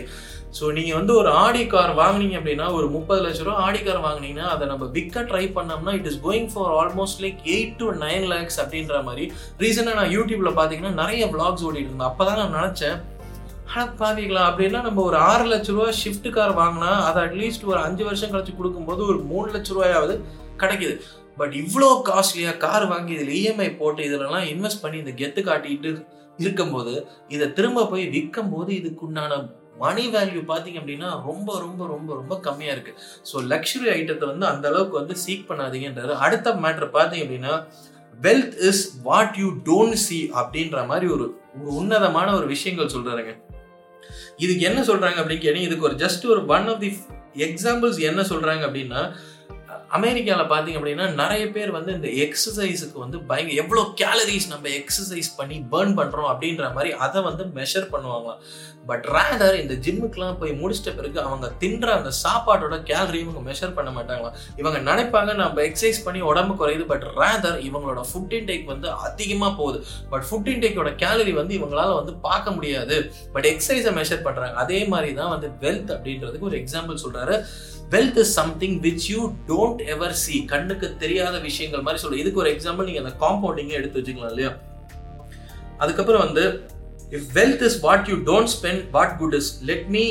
ஸோ நீங்கள் வந்து ஒரு ஆடி கார் வாங்கினீங்க அப்படின்னா ஒரு முப்பது லட்ச ரூபா ஆடி கார் வாங்கினீங்கன்னா அதை நம்ம விற்க ட்ரை பண்ணோம்னா it is going for almost like eight to nine lakhs அப்படின்ற மாதிரி. ரீசனாக நான் யூடியூப்பில் பார்த்தீங்கன்னா நிறைய விளாக்ஸ் ஓடிட்டு இருந்தேன். அப்போ தான் நான் நினச்சேன் ஆனால் பாவிக்கலாம் அப்படின்னா நம்ம ஒரு ஆறு லட்ச ரூபா ஷிஃப்ட் கார் வாங்கினா அதை அட்லீஸ்ட் ஒரு அஞ்சு வருஷம் கழிச்சு கொடுக்கும்போது ஒரு மூணு லட்ச ரூபாயாவது கிடைக்குது. பட் இவ்வளோ காஸ்ட்லியாக கார் வாங்கி இதில் இஎம்ஐ போட்டு இதிலலாம் இன்வெஸ்ட் பண்ணி இந்த கெத்து காட்டிட்டு இருக்கும்போது இதை திரும்ப போய் விற்கும் போது இதுக்குண்டான மணி வேல்யூ பார்த்தீங்க அப்படின்னா ரொம்ப ரொம்ப ரொம்ப ரொம்ப கம்மியாக இருக்கு. ஸோ லக்ஸுரி ஐட்டத்தை வந்து அந்த அளவுக்கு வந்து சீக் பண்ணாதீங்கன்றாரு அடுத்த மேட்ரு பார்த்தீங்க அப்படின்னா wealth is what you don't see அப்படின்ற மாதிரி ஒரு ஒரு உன்னதமான ஒரு விஷயங்கள் சொல்றாருங்க. இதுக்கு என்ன சொல்றாங்க அப்படின்னு கேட்டீங்க இதுக்கு ஒரு ஜஸ்ட் ஒரு ஒன் ஆஃப் தி எக்ஸாம்பிள்ஸ் என்ன சொல்றாங்க அப்படின்னா அமெரிக்காவில் பார்த்தீங்க அப்படின்னா நிறைய பேர் வந்து இந்த எக்ஸசைஸுக்கு வந்து பயங்கர எவ்வளோ கேலரிஸ் நம்ம எக்ஸசைஸ் பண்ணி பேர்ன் பண்ணுறோம் அப்படின்ற மாதிரி அதை வந்து மெஷர் பண்ணுவாங்களாம் பட் ரேதர் இந்த ஜிம்முக்கெலாம் போய் முடிச்சிட்ட பிறகு அவங்க தின்ற அந்த சாப்பாட்டோட கேலரி இவங்க மெஷர் பண்ண மாட்டாங்களா? இவங்க நினைப்பாங்க நம்ம எக்ஸசைஸ் பண்ணி உடம்பு குறையுது. பட் ரேதர் இவங்களோட ஃபுட் இன்டேக் வந்து அதிகமாக போகுது. பட் ஃபுட் இன்டேக்கோட கேலரி வந்து இவங்களால வந்து பார்க்க முடியாது. பட் எக்ஸசைஸை மெஷர் பண்ணுறாங்க அதே மாதிரி தான் வந்து வெல்த் அப்படின்றதுக்கு ஒரு எக்ஸாம்பிள் சொல்கிறாரு wealth is something which you don't ever see கண்ணுக்கு தெரியாத விஷயங்கள் மாதிரி சொல்ல இதுக்கு ஒரு எக்ஸாம்பிள் நீங்கள் அந்த காம்பவுண்டிங்கே எடுத்து வச்சுக்கலாம் இல்லையா? அதுக்கப்புறம் வந்து if wealth is what you don't spend what good is let me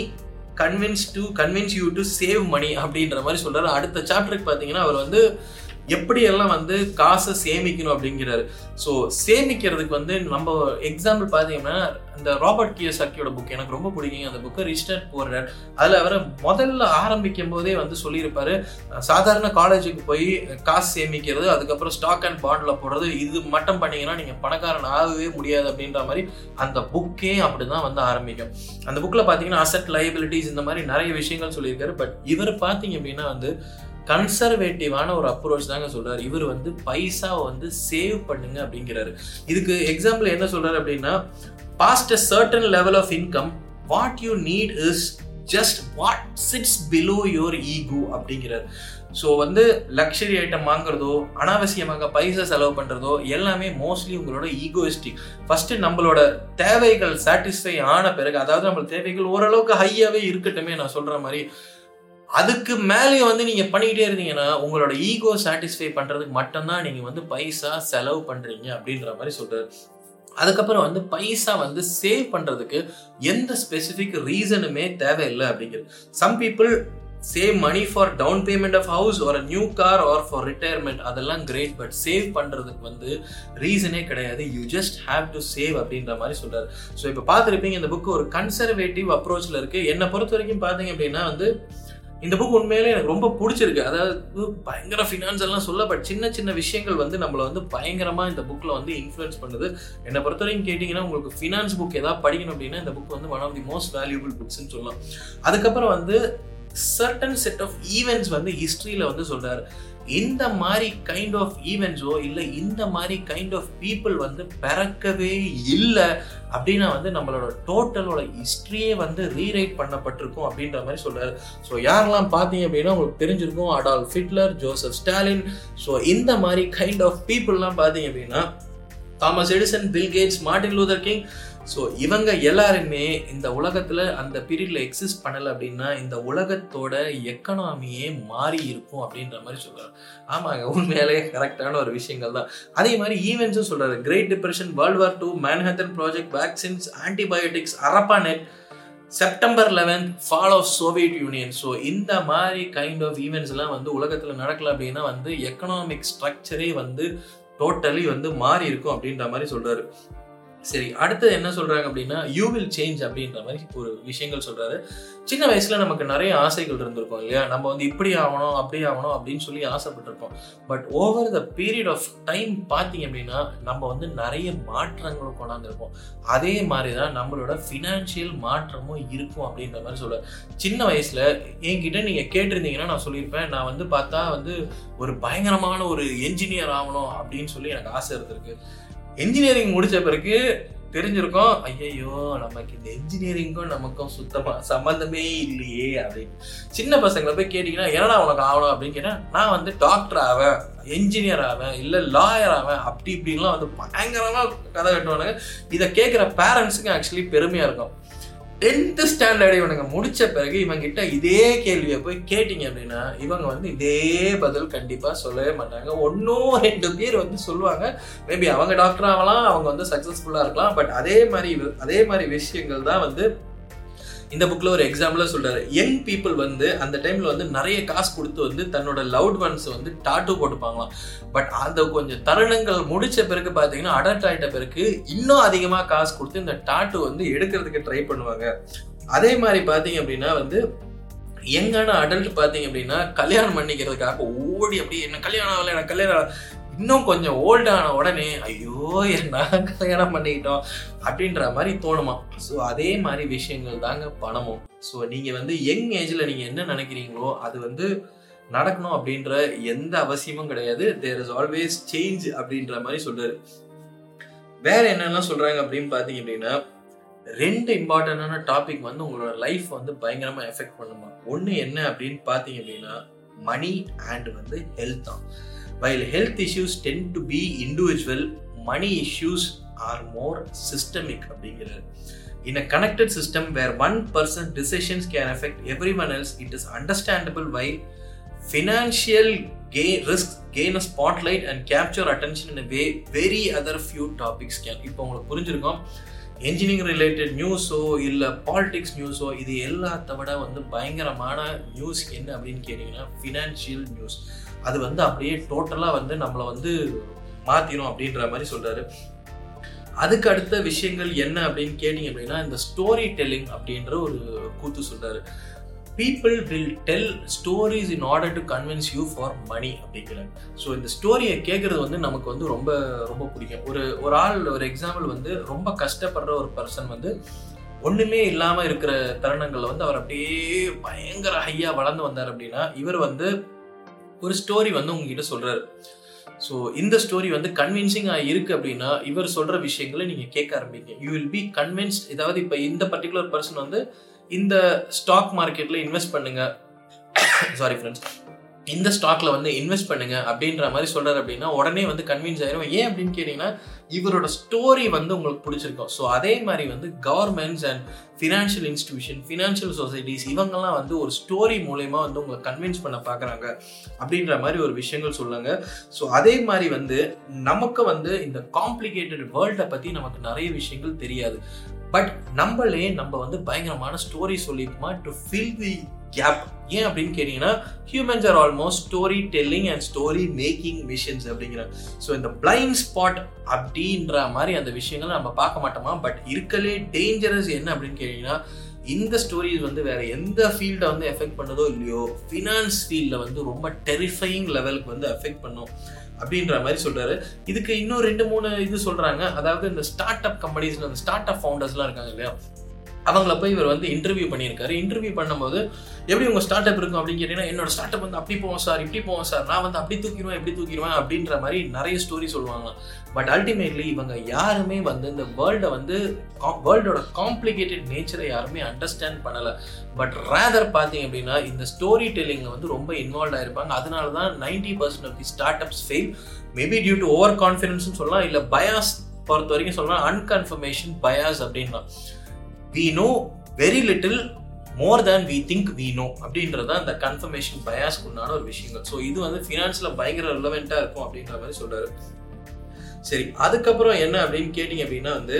convince to convince you to save money அப்படின்ற மாதிரி சொல்கிறார் அடுத்த சாப்டருக்கு பார்த்தீங்கன்னா அவர் வந்து எப்படியெல்லாம் வந்து காசை சேமிக்கணும் அப்படிங்கிறாரு. ஸோ சேமிக்கிறதுக்கு வந்து நம்ம எக்ஸாம்பிள் பார்த்தீங்கன்னா இந்த ராபர்ட் கியோசாக்கியோட புக் எனக்கு ரொம்ப பிடிக்குங்க அந்த புக்கை ரிஸ்டர்ட் போடுறார். அதில் அவர் முதல்ல ஆரம்பிக்கும் போதே வந்து சொல்லியிருப்பாரு சாதாரண காலேஜுக்கு போய் காசு சேமிக்கிறது அதுக்கப்புறம் ஸ்டாக் அண்ட் பாண்டில் போடுறது இது மட்டும் பண்ணீங்கன்னா நீங்கள் பணக்காரன் ஆகவே முடியாது அப்படின்ற மாதிரி அந்த புக்கே அப்படிதான் வந்து ஆரம்பிக்கும். அந்த புக்கில் பார்த்தீங்கன்னா அசட் லைபிலிட்டிஸ் இந்த மாதிரி நிறைய விஷயங்கள் சொல்லியிருக்காரு. பட் இவர் பார்த்தீங்க அப்படின்னா வந்து கன்சர்வேட்டிவான ஒரு அப்ரோச் தாங்க சொல்றாரு. இவர் வந்து பைசாவை வந்து சேவ் பண்ணுங்க அப்படிங்கிறாரு. இதுக்கு எக்ஸாம்பிள் என்ன சொல்றாரு அப்படின்னா past a certain level of income what you need is just what sits below your ego அப்படிங்கிறார். ஸோ வந்து லக்ஸரி ஐட்டம் வாங்குறதோ அனாவசியமாக பைசா செலவு பண்ணுறதோ எல்லாமே மோஸ்ட்லி உங்களோட ஈகோயிஸ்டிக் ஃபர்ஸ்ட் நம்மளோட தேவைகள் சாட்டிஸ்ஃபை ஆன பிறகு அதாவது நம்மளோட தேவைகள் ஓரளவுக்கு ஹையாகவே இருக்கட்டுமே நான் சொல்கிற மாதிரி அதுக்கு மேலே வந்து நீங்க பண்ணிக்கிட்டே இருந்தீங்கன்னா உங்களோட ஈகோ சாட்டிஸ்ஃபை பண்றதுக்கு மட்டும்தான் நீங்க வந்து பைசா செலவு பண்றீங்க அப்படின்ற மாதிரி சொல்றாரு. அதுக்கப்புறம் வந்து பைசா வந்து சேவ் பண்றதுக்கு எந்த ஸ்பெசிஃபிக் ரீசனுமே தேவையில்லை அப்படிங்கிறது. Some people save money for down payment of house ஒரு new car or for retirement அதெல்லாம் கிரேட் பட் சேவ் பண்ணுறதுக்கு வந்து ரீசனே கிடையாது. You just have to save அப்படின்ற மாதிரி சொல்கிறார் ஸோ இப்போ பார்த்துருப்பீங்க இந்த புக் ஒரு கன்சர்வேட்டிவ் அப்ரோச்சில் இருக்குது என்னை பொறுத்த வரைக்கும் பார்த்தீங்க அப்படின்னா வந்து இந்த புக் உண்மையிலே எனக்கு ரொம்ப பிடிச்சிருக்கு. அதாவது பயங்கர ஃபினான்ஸ் எல்லாம் சொல்ல பட் சின்ன சின்ன விஷயங்கள் வந்து நம்மளை வந்து பயங்கரமா இந்த புக்கில் வந்து இன்ஃப்ளூயன்ஸ் பண்ணுது. என்னை பொறுத்த வரைக்கும் கேட்டிங்கன்னா உங்களுக்கு ஃபினான்ஸ் புக் ஏதாவது படிக்கணும் அப்படின்னா இந்த புக் வந்து one of the most valuable புக்ஸ்ன்னு சொல்லலாம். அதுக்கப்புறம் வந்து சர்டன் செட் ஆஃப் ஈவெண்ட்ஸ் வந்து ஹிஸ்ட்ரியில் வந்து சொல்கிறார் இந்த மாதிரி கைண்ட் ஆஃப் ஈவெண்ட்ஸோ இல்லை இந்த மாதிரி கைண்ட் ஆஃப் பீப்புள் வந்து பிறக்கவே இல்லை அப்படின்னா வந்து நம்மளோட டோட்டலோட ஹிஸ்ட்ரியே வந்து ரீரைட் பண்ணப்பட்டிருக்கும் அப்படின்ற மாதிரி சொல்கிறாரு ஸோ யாரெல்லாம் பார்த்தீங்க அப்படின்னா உங்களுக்கு தெரிஞ்சிருக்கும் Adolf Hitler Joseph Stalin so இந்த மாதிரி கைண்ட் ஆஃப் பீப்புளெலாம் பார்த்தீங்க அப்படின்னா Thomas Edison Bill Gates Martin Luther King so இவங்க எல்லாருமே இந்த உலகத்தில் அந்த பீரியடில் எக்ஸிஸ்ட் பண்ணலை அப்படின்னா இந்த உலகத்தோட எக்கனாமியே மாறி இருக்கும் அப்படின்ற மாதிரி சொல்கிறார் ஆமாங்க உண்மையிலேயே கரெக்டான ஒரு விஷயங்கள் தான். அதே மாதிரி ஈவெண்ட்ஸும் சொல்கிறாரு Great Depression World War two Manhattan Project vaccines antibiotics ARPANET September eleventh fall of Soviet Union so இந்த மாதிரி கைண்ட் ஆஃப் ஈவெண்ட்ஸ்லாம் வந்து உலகத்தில் நடக்கல அப்படின்னா வந்து எக்கனாமிக் ஸ்ட்ரக்சரே வந்து டோட்டலி வந்து மாறி இருக்கும் அப்படின்ற மாதிரி சொல்கிறாரு சரி அடுத்தது என்ன சொல்றாங்க அப்படின்னா யூ வில் சேஞ்ச் அப்படின்ற மாதிரி ஒரு விஷயங்கள் சொல்றாரு. சின்ன வயசுல நமக்கு நிறைய ஆசைகள் இருந்திருக்கும் இல்லையா? நம்ம வந்து இப்படி ஆகணும் அப்படி ஆகணும் அப்படின்னு சொல்லி ஆசைப்பட்டிருப்போம். But over the period of time பார்த்தீங்க அப்படின்னா நம்ம வந்து நிறைய மாற்றங்களும் கொண்டாந்துருப்போம். அதே மாதிரி தான் நம்மளோட ஃபினான்ஷியல் மாற்றமும் இருக்கும் அப்படின்ற மாதிரி சொல்ல சின்ன வயசுல என்கிட்ட நீங்க கேட்டிருந்தீங்கன்னா நான் சொல்லியிருப்பேன். நான் வந்து பார்த்தா வந்து ஒரு பயங்கரமான ஒரு என்ஜினியர் ஆகணும் அப்படின்னு சொல்லி எனக்கு ஆசை இருந்திருக்கு. இன்ஜினியரிங் முடிச்ச பிறகு தெரிஞ்சிருக்கோம் ஐயையோ நமக்கு இந்த இன்ஜினியரிங்கும் நமக்கும் சுத்தமாக சம்மந்தமே இல்லையே அப்படின்னு. சின்ன பசங்களை போய் கேட்டிங்கன்னா என்னடா உனக்கு ஆகணும்? அப்படின்னு கேட்டால் நான் வந்து டாக்டர் ஆவேன் என்ஜினியர் ஆவேன் இல்லை லாயர் ஆவேன் அப்படி இப்படின்லாம் வந்து பயங்கரமாக கதை கட்டுவானுங்க. இதை கேட்குற பேரண்ட்ஸுக்கு ஆக்சுவலி பெருமையாக இருக்கும். டென்த்து ஸ்டாண்டர்டு இவனுங்க முடித்த பிறகு இவங்கிட்ட இதே கேள்வியை போய் கேட்டிங்க அப்படின்னா இவங்க வந்து இதே பதில் கண்டிப்பாக சொல்லவே மாட்டாங்க. ஒன்றும் ரெண்டு பேர் வந்து சொல்லுவாங்க. மேபி அவங்க டாக்டர் ஆகலாம் அவங்க வந்து சக்ஸஸ்ஃபுல்லாக இருக்கலாம். பட் அதே மாதிரி அதே மாதிரி விஷயங்கள் தான் வந்து இந்த புக்கில் ஒரு எக்ஸாம்பிளாக சொல்கிறாரு யங் பீப்புள் வந்து அந்த டைமில் வந்து நிறைய காசு கொடுத்து வந்து தன்னோட லவ்ட் ஒன்ஸ் வந்து டாட்டூ போட்டுப்பாங்களாம். பட் அந்த கொஞ்சம் தருணங்கள் முடித்த பிறகு பார்த்தீங்கன்னா அடல்ட் ஆயிட்ட பிறகு இன்னும் அதிகமாக காசு கொடுத்து இந்த டாட்டூ வந்து எடுக்கிறதுக்கு ட்ரை பண்ணுவாங்க. அதே மாதிரி பார்த்தீங்க அப்படின்னா வந்து யங்கான அடல்ட் பார்த்தீங்க அப்படின்னா கல்யாணம் பண்ணிக்கிறதுக்காக ஓடி அப்படி என்ன கல்யாணம் ஆகலை எனக்கு கல்யாணம் இன்னும் கொஞ்சம் ஓல்டான உடனே ஐயோ என்ன கல்யாணம் பண்ணிக்கிட்டோம் அப்படின்ற மாதிரி தோணுமா? ஸோ அதே மாதிரி விஷயங்கள் தாங்க பணமும். ஸோ நீங்கள் வந்து யங் ஏஜில் நீங்கள் என்ன நினைக்கிறீங்களோ அது வந்து நடக்கணும் அப்படின்ற எந்த அவசியமும் கிடையாது. தேர் இஸ் ஆல்வேஸ் சேஞ்ச் அப்படின்ற மாதிரி சொல்றாரு. வேற என்னெல்லாம் சொல்றாங்க அப்படின்னு பார்த்தீங்க அப்படின்னா ரெண்டு இம்பார்ட்டண்டான டாபிக் வந்து உங்களோட லைஃப் வந்து பயங்கரமா எஃபெக்ட் பண்ணுமா? ஒன்று என்ன அப்படின்னு பார்த்தீங்க அப்படின்னா மணி அண்ட் வந்து ஹெல்த் தான். While health issues tend to be individual money issues are more systemic அப்படிங்கிறது. In a connected system where one person decisions can affect everyone else it is understandable why financial K risk gain a spotlight and capture attention in way very other few topics can இப்போ உங்களுக்கு புரிஞ்சிருக்கும். Engineering related நியூஸோ இல்லை politics நியூஸோ இது எல்லாத்த விட வந்து பயங்கரமான news என்ன அப்படின்னு கேட்டிங்கன்னா ஃபினான்ஷியல் நியூஸ் அது வந்து அப்படியே டோட்டலாக வந்து நம்மளை வந்து மாற்றிடும் அப்படின்ற மாதிரி சொல்கிறாரு அதுக்கு அடுத்த விஷயங்கள் என்ன அப்படின்னு கேட்டிங்க அப்படின்னா இந்த ஸ்டோரி டெல்லிங் அப்படின்ற ஒரு கூத்து சொல்கிறாரு people will tell stories in order to convince you for money அப்படிங்கிறாங்க ஸோ இந்த ஸ்டோரியை கேட்குறது வந்து நமக்கு வந்து ரொம்ப ரொம்ப பிடிக்கும். ஒரு ஒரு ஆள் ஒரு எக்ஸாம்பிள் வந்து ரொம்ப கஷ்டப்படுற ஒரு பர்சன் வந்து ஒன்றுமே இல்லாமல் இருக்கிற தருணங்களில் வந்து அவர் அப்படியே பயங்கர ஹையாக வளர்ந்து வந்தார் அப்படின்னா இவர் வந்து ஒரு ஸ்டோரி வந்து உங்ககிட்ட சொல்கிறாரு ஸோ இந்த ஸ்டோரி வந்து கன்வின்சிங்காக இருக்குது அப்படின்னா இவர் சொல்கிற விஷயங்களை நீங்கள் கேட்க ஆரம்பிங்க. யூ வில் பி கன்வின்ஸ்ட் ஏதாவது இப்போ இந்த பர்டிகுலர் பர்சன் வந்து இந்த ஸ்டாக் மார்க்கெட்டில் இன்வெஸ்ட் பண்ணுங்க. சாரி ஃப்ரெண்ட்ஸ் இந்த ஸ்டாக்ல வந்து இன்வெஸ்ட் பண்ணுங்க அப்படின்ற மாதிரி சொல்றாரு அப்படின்னா உடனே வந்து கன்வின்ஸ் ஆயிரும். ஏன் அப்படின்னு கேட்டீங்கன்னா இவரோட ஸ்டோரி வந்து உங்களுக்கு பிடிச்சிருக்கும். ஸோ அதே மாதிரி வந்து governments and financial institution financial societies இவங்கெல்லாம் வந்து ஒரு ஸ்டோரி மூலயமா வந்து உங்களை கன்வின்ஸ் பண்ண பார்க்குறாங்க அப்படின்ற மாதிரி ஒரு விஷயங்கள் சொல்லுங்க ஸோ அதே மாதிரி வந்து நமக்கு வந்து இந்த காம்ப்ளிகேட்டட் வேர்ல்டை பற்றி நமக்கு நிறைய விஷயங்கள் தெரியாது. பட் நம்மளே நம்ம வந்து பயங்கரமான ஸ்டோரி சொல்லியிருப்போமா டு ஃபில் தி கேப் ஏன் அப்படின்னு கேட்டிங்கன்னா humans are almost story telling and story making machines அப்படிங்கிற. ஸோ இந்த பிளைண்ட் ஸ்பாட் அப்படின்ற மாதிரி அந்த விஷயங்களை நம்ம பார்க்க மாட்டோமா? பட் இருக்கலே டேஞ்சரஸ் என்ன அப்படின்னு கேட்டீங்கன்னா இந்த ஸ்டோரிஸ் வந்து வேற எந்த ஃபீல்டை வந்து எஃபெக்ட் பண்ணதோ இல்லையோ ஃபினான்ஸ் ஃபீல்டில் வந்து ரொம்ப டெரிஃபைங் லெவலுக்கு வந்து எஃபெக்ட் பண்ணும் அப்படின்ற மாதிரி சொல்றாரு. இதுக்கு இன்னும் ரெண்டு மூணு இது சொல்றாங்க. அதாவது இந்த ஸ்டார்ட் அப் கம்பெனிஸ்ல இந்த ஸ்டார்ட் அப் ஃபவுண்டர்ஸ்லாம் இருக்காங்க இல்லையா? அவங்கள போய் இவர் வந்து இன்டர்வியூ பண்ணியிருக்காரு. இன்டர்வியூ பண்ணும்போது எப்படி உங்கள் ஸ்டார்ட் அப் இருக்கும்? அப்படின்னு கேட்டிங்கன்னா என்னோட ஸ்டார்ட் அப் வந்து அப்படி போவோம் சார் இப்படி போவோம் சார். நான் வந்து அப்படி தூக்கிடுவேன் எப்படி தூக்கிடுவேன் அப்படின்ற மாதிரி நிறைய ஸ்டோரி சொல்லுவாங்க. பட் அல்டிமேட்லி இவங்க யாருமே வந்து இந்த வேர்ல்டை வந்து வேர்ல்டோட காம்ப்ளிகேட்டட் நேச்சரை யாருமே அண்டர்ஸ்டாண்ட் பண்ணலை. பட் ரேதர் பார்த்தீங்க அப்படின்னா இந்த ஸ்டோரி டெல்லிங்கில் வந்து ரொம்ப இன்வால்வ் ஆயிருப்பாங்க. அதனால தான் ninety percent of the startups fail maybe due to over கான்ஃபிடன்ஸ்னு சொல்லலாம் இல்லை பயாஸ் பொறுத்த வரைக்கும் சொல்லலாம் அன்கன்ஃபர்மேஷன் பயாஸ் அப்படின்னா we know very little more than we think we know அப்படின்றத அந்த கன்ஃபர்மேஷன் பயாஸ்க்கு உண்டான ஒரு விஷயங்கள். ஸோ இது வந்து ஃபினான்ஸில் பயங்கர ரிலவெண்ட்டாக இருக்கும் அப்படின்ற மாதிரி சொல்றாரு. சரி அதுக்கப்புறம் என்ன அப்படின்னு கேட்டிங்க அப்படின்னா வந்து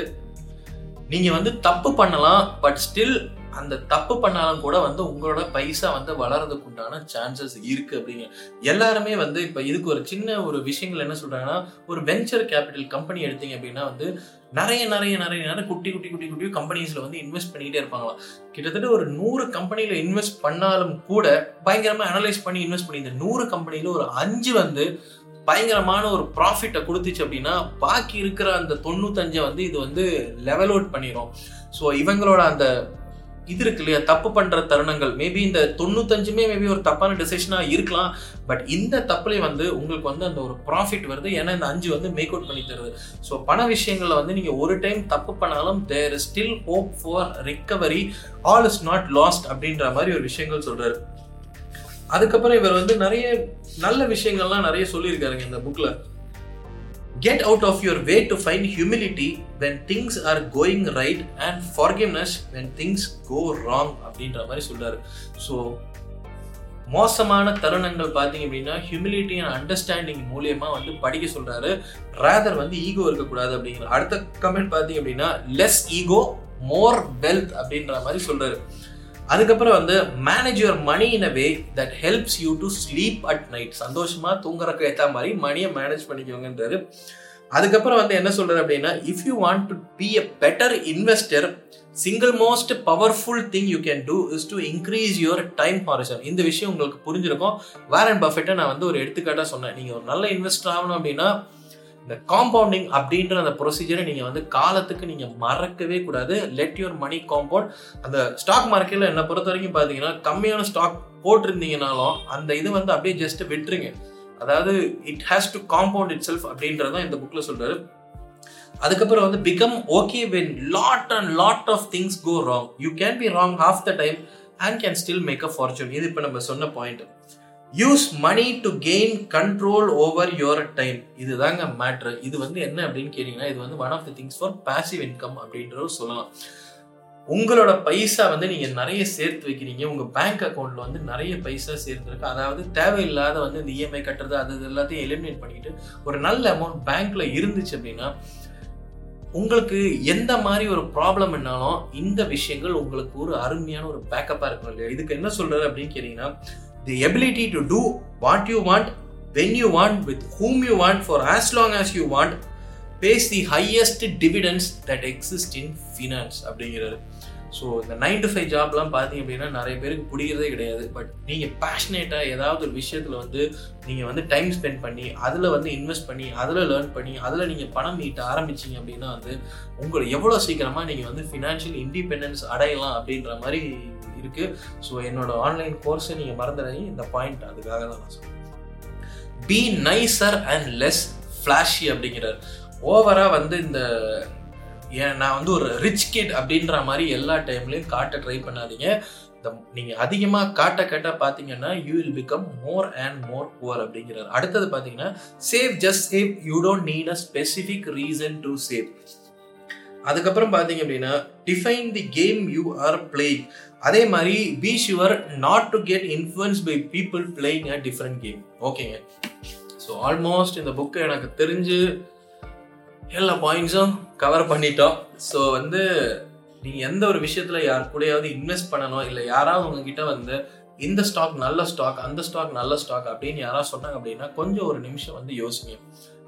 நீங்கள் வந்து தப்பு பண்ணலாம் பட் ஸ்டில் அந்த தப்பு பண்ணாலும் கூட வந்து உங்களோட பைசா வந்து வளர்றதுக்கு உண்டான சான்சஸ் இருக்கு அப்படின்னு. எல்லாருமே வந்து இப்போ இதுக்கு ஒரு சின்ன ஒரு விஷயங்கள் என்ன சொல்றாங்கன்னா ஒரு வெஞ்சர் கேபிட்டல் கம்பெனி எடுத்தீங்க அப்படின்னா வந்து நிறைய நிறைய நிறைய நிறைய குட்டி குட்டி குட்டி குட்டி கம்பெனிஸ்ல வந்து இன்வெஸ்ட் பண்ணிக்கிட்டே இருப்பாங்களாம். கிட்டத்தட்ட ஒரு நூறு கம்பெனியில் இன்வெஸ்ட் பண்ணாலும் கூட பயங்கரமா அனலைஸ் பண்ணி இன்வெஸ்ட் பண்ணி இந்த நூறு கம்பெனியில ஒரு அஞ்சு வந்து பயங்கரமான ஒரு ப்ராஃபிட்டை கொடுத்துச்சு அப்படின்னா பாக்கி இருக்கிற அந்த தொண்ணூத்தஞ்சை வந்து இது வந்து லெவல் அவுட் பண்ணிடும் ஸோ இவங்களோட அந்த இது இருக்கு இல்லையா? தப்பு பண்ற தருணங்கள். மேபி இந்த தொண்ணூத்தஞ்சுமே மேபி ஒரு தப்பான டிசிஷனா இருக்கலாம். பட் இந்த தப்புலேயே வந்து உங்களுக்கு வந்து அந்த ஒரு ப்ராஃபிட் வருது. ஏன்னா இந்த அஞ்சு வந்து மேக் அவுட் பண்ணி தருது. ஸோ பண விஷயங்கள்ல வந்து நீங்க ஒரு டைம் தப்பு பண்ணாலும் there is still hope for recovery all is not lost அப்படின்ற மாதிரி ஒரு விஷயங்கள் சொல்றாரு. அதுக்கப்புறம் இவர் வந்து நிறைய நல்ல விஷயங்கள்லாம் நிறைய சொல்லியிருக்காருங்க இந்த புக்ல get out of your way to find humility when things are going right and forgiveness when things go wrong அப்படின்ற மாதிரி சொல்றாரு. ஸோ மோசமான தருணங்கள் பார்த்தீங்க அப்படின்னா ஹியூமிலிட்டி அண்ட் அண்டர்ஸ்டாண்டிங் மூலியமா வந்து படிக்க சொல்றாரு. ரேதர் வந்து ஈகோ இருக்கக்கூடாது அப்படிங்கிற அடுத்த கமெண்ட் பார்த்தீங்க அப்படின்னா லெஸ் ஈகோ மோர் வெல்த் அப்படின்ற மாதிரி சொல்றாரு. அதுக்கப்புறம் வந்து manage your money in a way that helps you to sleep at night சந்தோஷமா தூங்குறக்கு ஏற்ற மாதிரி மணியை மேனேஜ் பண்ணிக்கோங்கன்றாரு. அதுக்கப்புறம் வந்து என்ன சொல்றாரு அப்படின்னா if you want to be a better investor single most powerful thing you can do is to increase your time horizon இந்த விஷயம் உங்களுக்கு புரிஞ்சிருக்கும். வேரன் பஃபெட்டை நான் வந்து ஒரு எடுத்துக்காட்டாக சொன்னேன். நீங்கள் ஒரு நல்ல இன்வெஸ்டர் ஆகணும் அப்படின்னா இந்த காம்பவுண்டிங் அப்படின்ற அந்த ப்ரொசீஜரை நீங்கள் வந்து காலத்துக்கு நீங்கள் மறக்கவே கூடாது. லெட் யுவர் மணி காம்பவுண்ட் அந்த ஸ்டாக் மார்க்கெட்டில் என்னை பொறுத்த வரைக்கும் பார்த்தீங்கன்னா கம்மியான ஸ்டாக் போட்டிருந்தீங்கனாலும் அந்த இது வந்து அப்படியே ஜஸ்ட் விட்டுருங்க. அதாவது it has to compound itself அப்படின்றதான் இந்த புக்கில் சொல்கிறாரு அதுக்கப்புறம் வந்து become okay when lot and lot of things go wrong you can be wrong half the time and can still make a fortune இது இப்போ நம்ம சொன்ன point use money to gain control over your time இதுதாங்க matter இது வந்து என்ன அப்படின்னு கேட்டீங்கன்னா இது வந்து one of the things for passive income அப்படின்றது சொல்லலாம். உங்களோட பைசா வந்து நீங்க நிறைய சேர்த்து வைக்கிறீங்க. உங்க பேங்க் அக்கௌண்ட்ல வந்து நிறைய பைசா சேர்த்துருக்கு அதாவது தேவையில்லாத வந்து இந்த இஎம்ஐ கட்டுறது அது இது எல்லாத்தையும் எலிமினேட் பண்ணிட்டு ஒரு நல்ல அமௌண்ட் பேங்க்ல இருந்துச்சு அப்படின்னா உங்களுக்கு எந்த மாதிரி ஒரு ப்ராப்ளம் என்னாலும் இந்த விஷயங்கள் உங்களுக்கு ஒரு அருமையான ஒரு பேக்கப்பாக இருக்கும் இல்லையா? இதுக்கு என்ன சொல்றது அப்படின்னு கேட்டீங்கன்னா the ability to do what you want when you want with whom you want for as long as you want pays the highest dividends that exist in finance அப்படிங்கிறது ஸோ இந்த நைன் டு ஃபைவ் ஜாப்லாம் பார்த்தீங்க அப்படின்னா நிறைய பேருக்கு பிடிக்கிறதே கிடையாது. But நீங்கள் பேஷனேட்டாக ஏதாவது ஒரு விஷயத்தில் வந்து நீங்கள் வந்து டைம் ஸ்பெண்ட் பண்ணி அதில் வந்து இன்வெஸ்ட் பண்ணி அதில் லேர்ன் பண்ணி அதில் நீங்கள் பணம் ஈட்ட ஆரம்பிச்சிங்க அப்படின்னா வந்து உங்களை எவ்வளோ சீக்கிரமாக நீங்கள் வந்து ஃபினான்ஷியல் இண்டிபெண்டன்ஸ் அடையலாம் அப்படின்ற மாதிரி இருக்குது ஸோ என்னோட ஆன்லைன் கோர்ஸை நீங்கள் மறந்துடாதீங்க. இந்த பாயிண்ட் அதுக்காக தான் நான் சொல்கிறேன் be nicer and less flashy அப்படிங்கிறார். ஓவராக வந்து இந்த ஏன் நான் வந்து ஒரு ரிச் கிட் அப்படின்ற மாதிரி எல்லா டைம்லையும் காட்ட ட்ரை பண்ணாதீங்க. இந்த நீங்கள் அதிகமாக காட்ட காட்ட பார்த்தீங்கன்னா you will become more and more poor அப்படிங்கிறார். அடுத்தது பார்த்தீங்கன்னா save just save you don't need a specific reason to save அதுக்கப்புறம் பார்த்தீங்க அப்படின்னா define the game you are playing அதே மாதிரி be sure not to get influence by people playing a different game ஓகேங்க so almost இந்த book எனக்கு தெரிஞ்சு எல்லா பாயிண்ட்ஸும் கவர் பண்ணிட்டோம். ஸோ வந்து நீங்கள் எந்த ஒரு விஷயத்தில் யார் கூடயாவது இன்வெஸ்ட் பண்ணணும் இல்லை யாராவது உங்ககிட்ட வந்து இந்த ஸ்டாக் நல்ல ஸ்டாக் அந்த ஸ்டாக் நல்ல ஸ்டாக் அப்படின்னு யாராவது சொன்னாங்க அப்படின்னா கொஞ்சம் ஒரு நிமிஷம் வந்து யோசிங்க.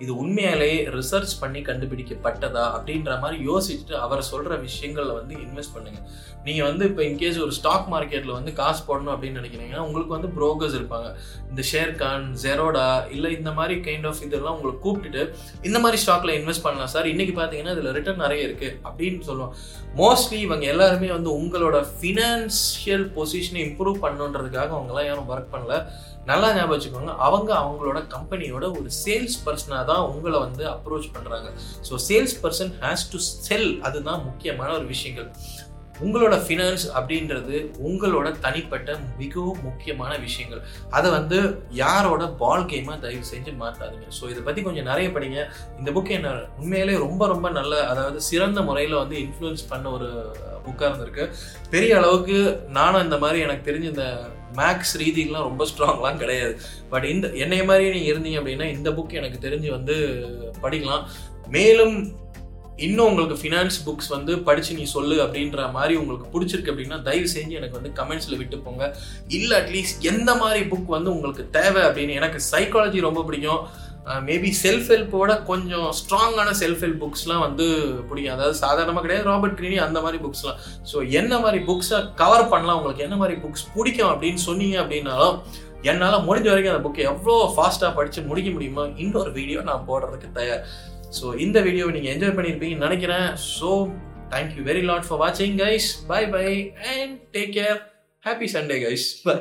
இது உண்மையாலேயே ரிசர்ச் பண்ணி கண்டுபிடிக்கப்பட்டதா அப்படின்ற மாதிரி யோசிச்சுட்டு அவர் சொல்கிற விஷயங்களில் வந்து இன்வெஸ்ட் பண்ணுங்கள் நீங்கள் வந்து இப்போ இன்கேஸ் ஒரு ஸ்டாக் மார்க்கெட்டில் வந்து காசு போடணும் அப்படின்னு நினைக்கிறீங்கன்னா உங்களுக்கு வந்து புரோக்கர்ஸ் இருப்பாங்க. இந்த ஷேர்கான் ஜெரோடா இல்லை இந்த மாதிரி கைண்ட் ஆஃப் இதெல்லாம் உங்களை கூப்பிட்டுட்டு இந்த மாதிரி ஸ்டாக்ல இன்வெஸ்ட் பண்ணலாம் சார் இன்னைக்கு பார்த்தீங்கன்னா இதில் ரிட்டர்ன் நிறைய இருக்குது அப்படின்னு சொல்லுவோம் மோஸ்ட்லி இவங்க எல்லாருமே வந்து உங்களோட ஃபினான்ஷியல் பொசிஷனை இம்ப்ரூவ் பண்ணுன்றதுக்காக அவங்களாம் யாரும் ஒர்க் பண்ணல. நல்லா ஞாபகம் வச்சுக்கோங்க. அவங்க அவங்களோட கம்பெனியோட ஒரு சேல்ஸ் பர்சனாக தான் உங்களை வந்து அப்ரோச் பண்ணுறாங்க so sales person has to sell அதுதான் முக்கியமான ஒரு விஷயங்கள். உங்களோட ஃபினான்ஸ் அப்படின்றது உங்களோட தனிப்பட்ட மிகவும் முக்கியமான விஷயங்கள். அதை வந்து யாரோட பால் கேமாக தயவு செஞ்சு மாற்றாதீங்க. ஸோ இதை பற்றி கொஞ்சம் நிறைய படிங்க. இந்த புக் என்ன உண்மையிலே ரொம்ப ரொம்ப நல்ல அதாவது சிறந்த முறையில் வந்து இன்ஃப்ளூயன்ஸ் பண்ண ஒரு புக்காக இருந்திருக்கு. பெரிய அளவுக்கு நானும் இந்த மாதிரி எனக்கு தெரிஞ்ச இந்த மேக்ஸ் ரீதிகள்லாம் ரொம்ப ஸ்ட்ராங்லாம் கிடையாது. பட் இந்த என்னைய மாதிரி நீங்கள் இருந்தீங்க அப்படின்னா இந்த புக் எனக்கு தெரிஞ்சு வந்து படிக்கலாம். மேலும் இன்னும் உங்களுக்கு ஃபினான்ஸ் புக்ஸ் வந்து படித்து நீ சொல்லு அப்படின்ற மாதிரி உங்களுக்கு பிடிச்சிருக்கு அப்படின்னா தயவு செஞ்சு எனக்கு வந்து கமெண்ட்ஸில் விட்டு போங்க. இல்லை அட்லீஸ்ட் எந்த மாதிரி புக் வந்து உங்களுக்கு தேவை அப்படின்னு. எனக்கு சைக்காலஜி ரொம்ப பிடிக்கும். மேபி செல்ஃப் ஹெல்ப்போட கொஞ்சம் ஸ்ட்ராங்கான செல்ஃப் ஹெல்ப் புக்ஸ்லாம் வந்து பிடிக்கும். அதாவது சாதாரணமாக கிடையாது ராபர்ட் கிரீனி அந்த மாதிரி புக்ஸ்லாம் ஸோ என்ன மாதிரி புக்ஸை கவர் பண்ணலாம்? உங்களுக்கு என்ன மாதிரி புக்ஸ் பிடிக்கும் அப்படின்னு சொன்னீங்க அப்படின்னாலும் என்னால் முடிஞ்ச வரைக்கும் அந்த புக்கை எவ்வளோ ஃபாஸ்ட்டாக படித்து முடிக்க முடியுமோ இன்னொரு வீடியோ நான் போடுறதுக்கு தயார். ஸோ இந்த வீடியோவை நீங்கள் என்ஜாய் பண்ணியிருப்பீங்கன்னு நினைக்கிறேன். So thank you very lot for வாட்சிங் guys bye bye and take care happy Sunday guys bye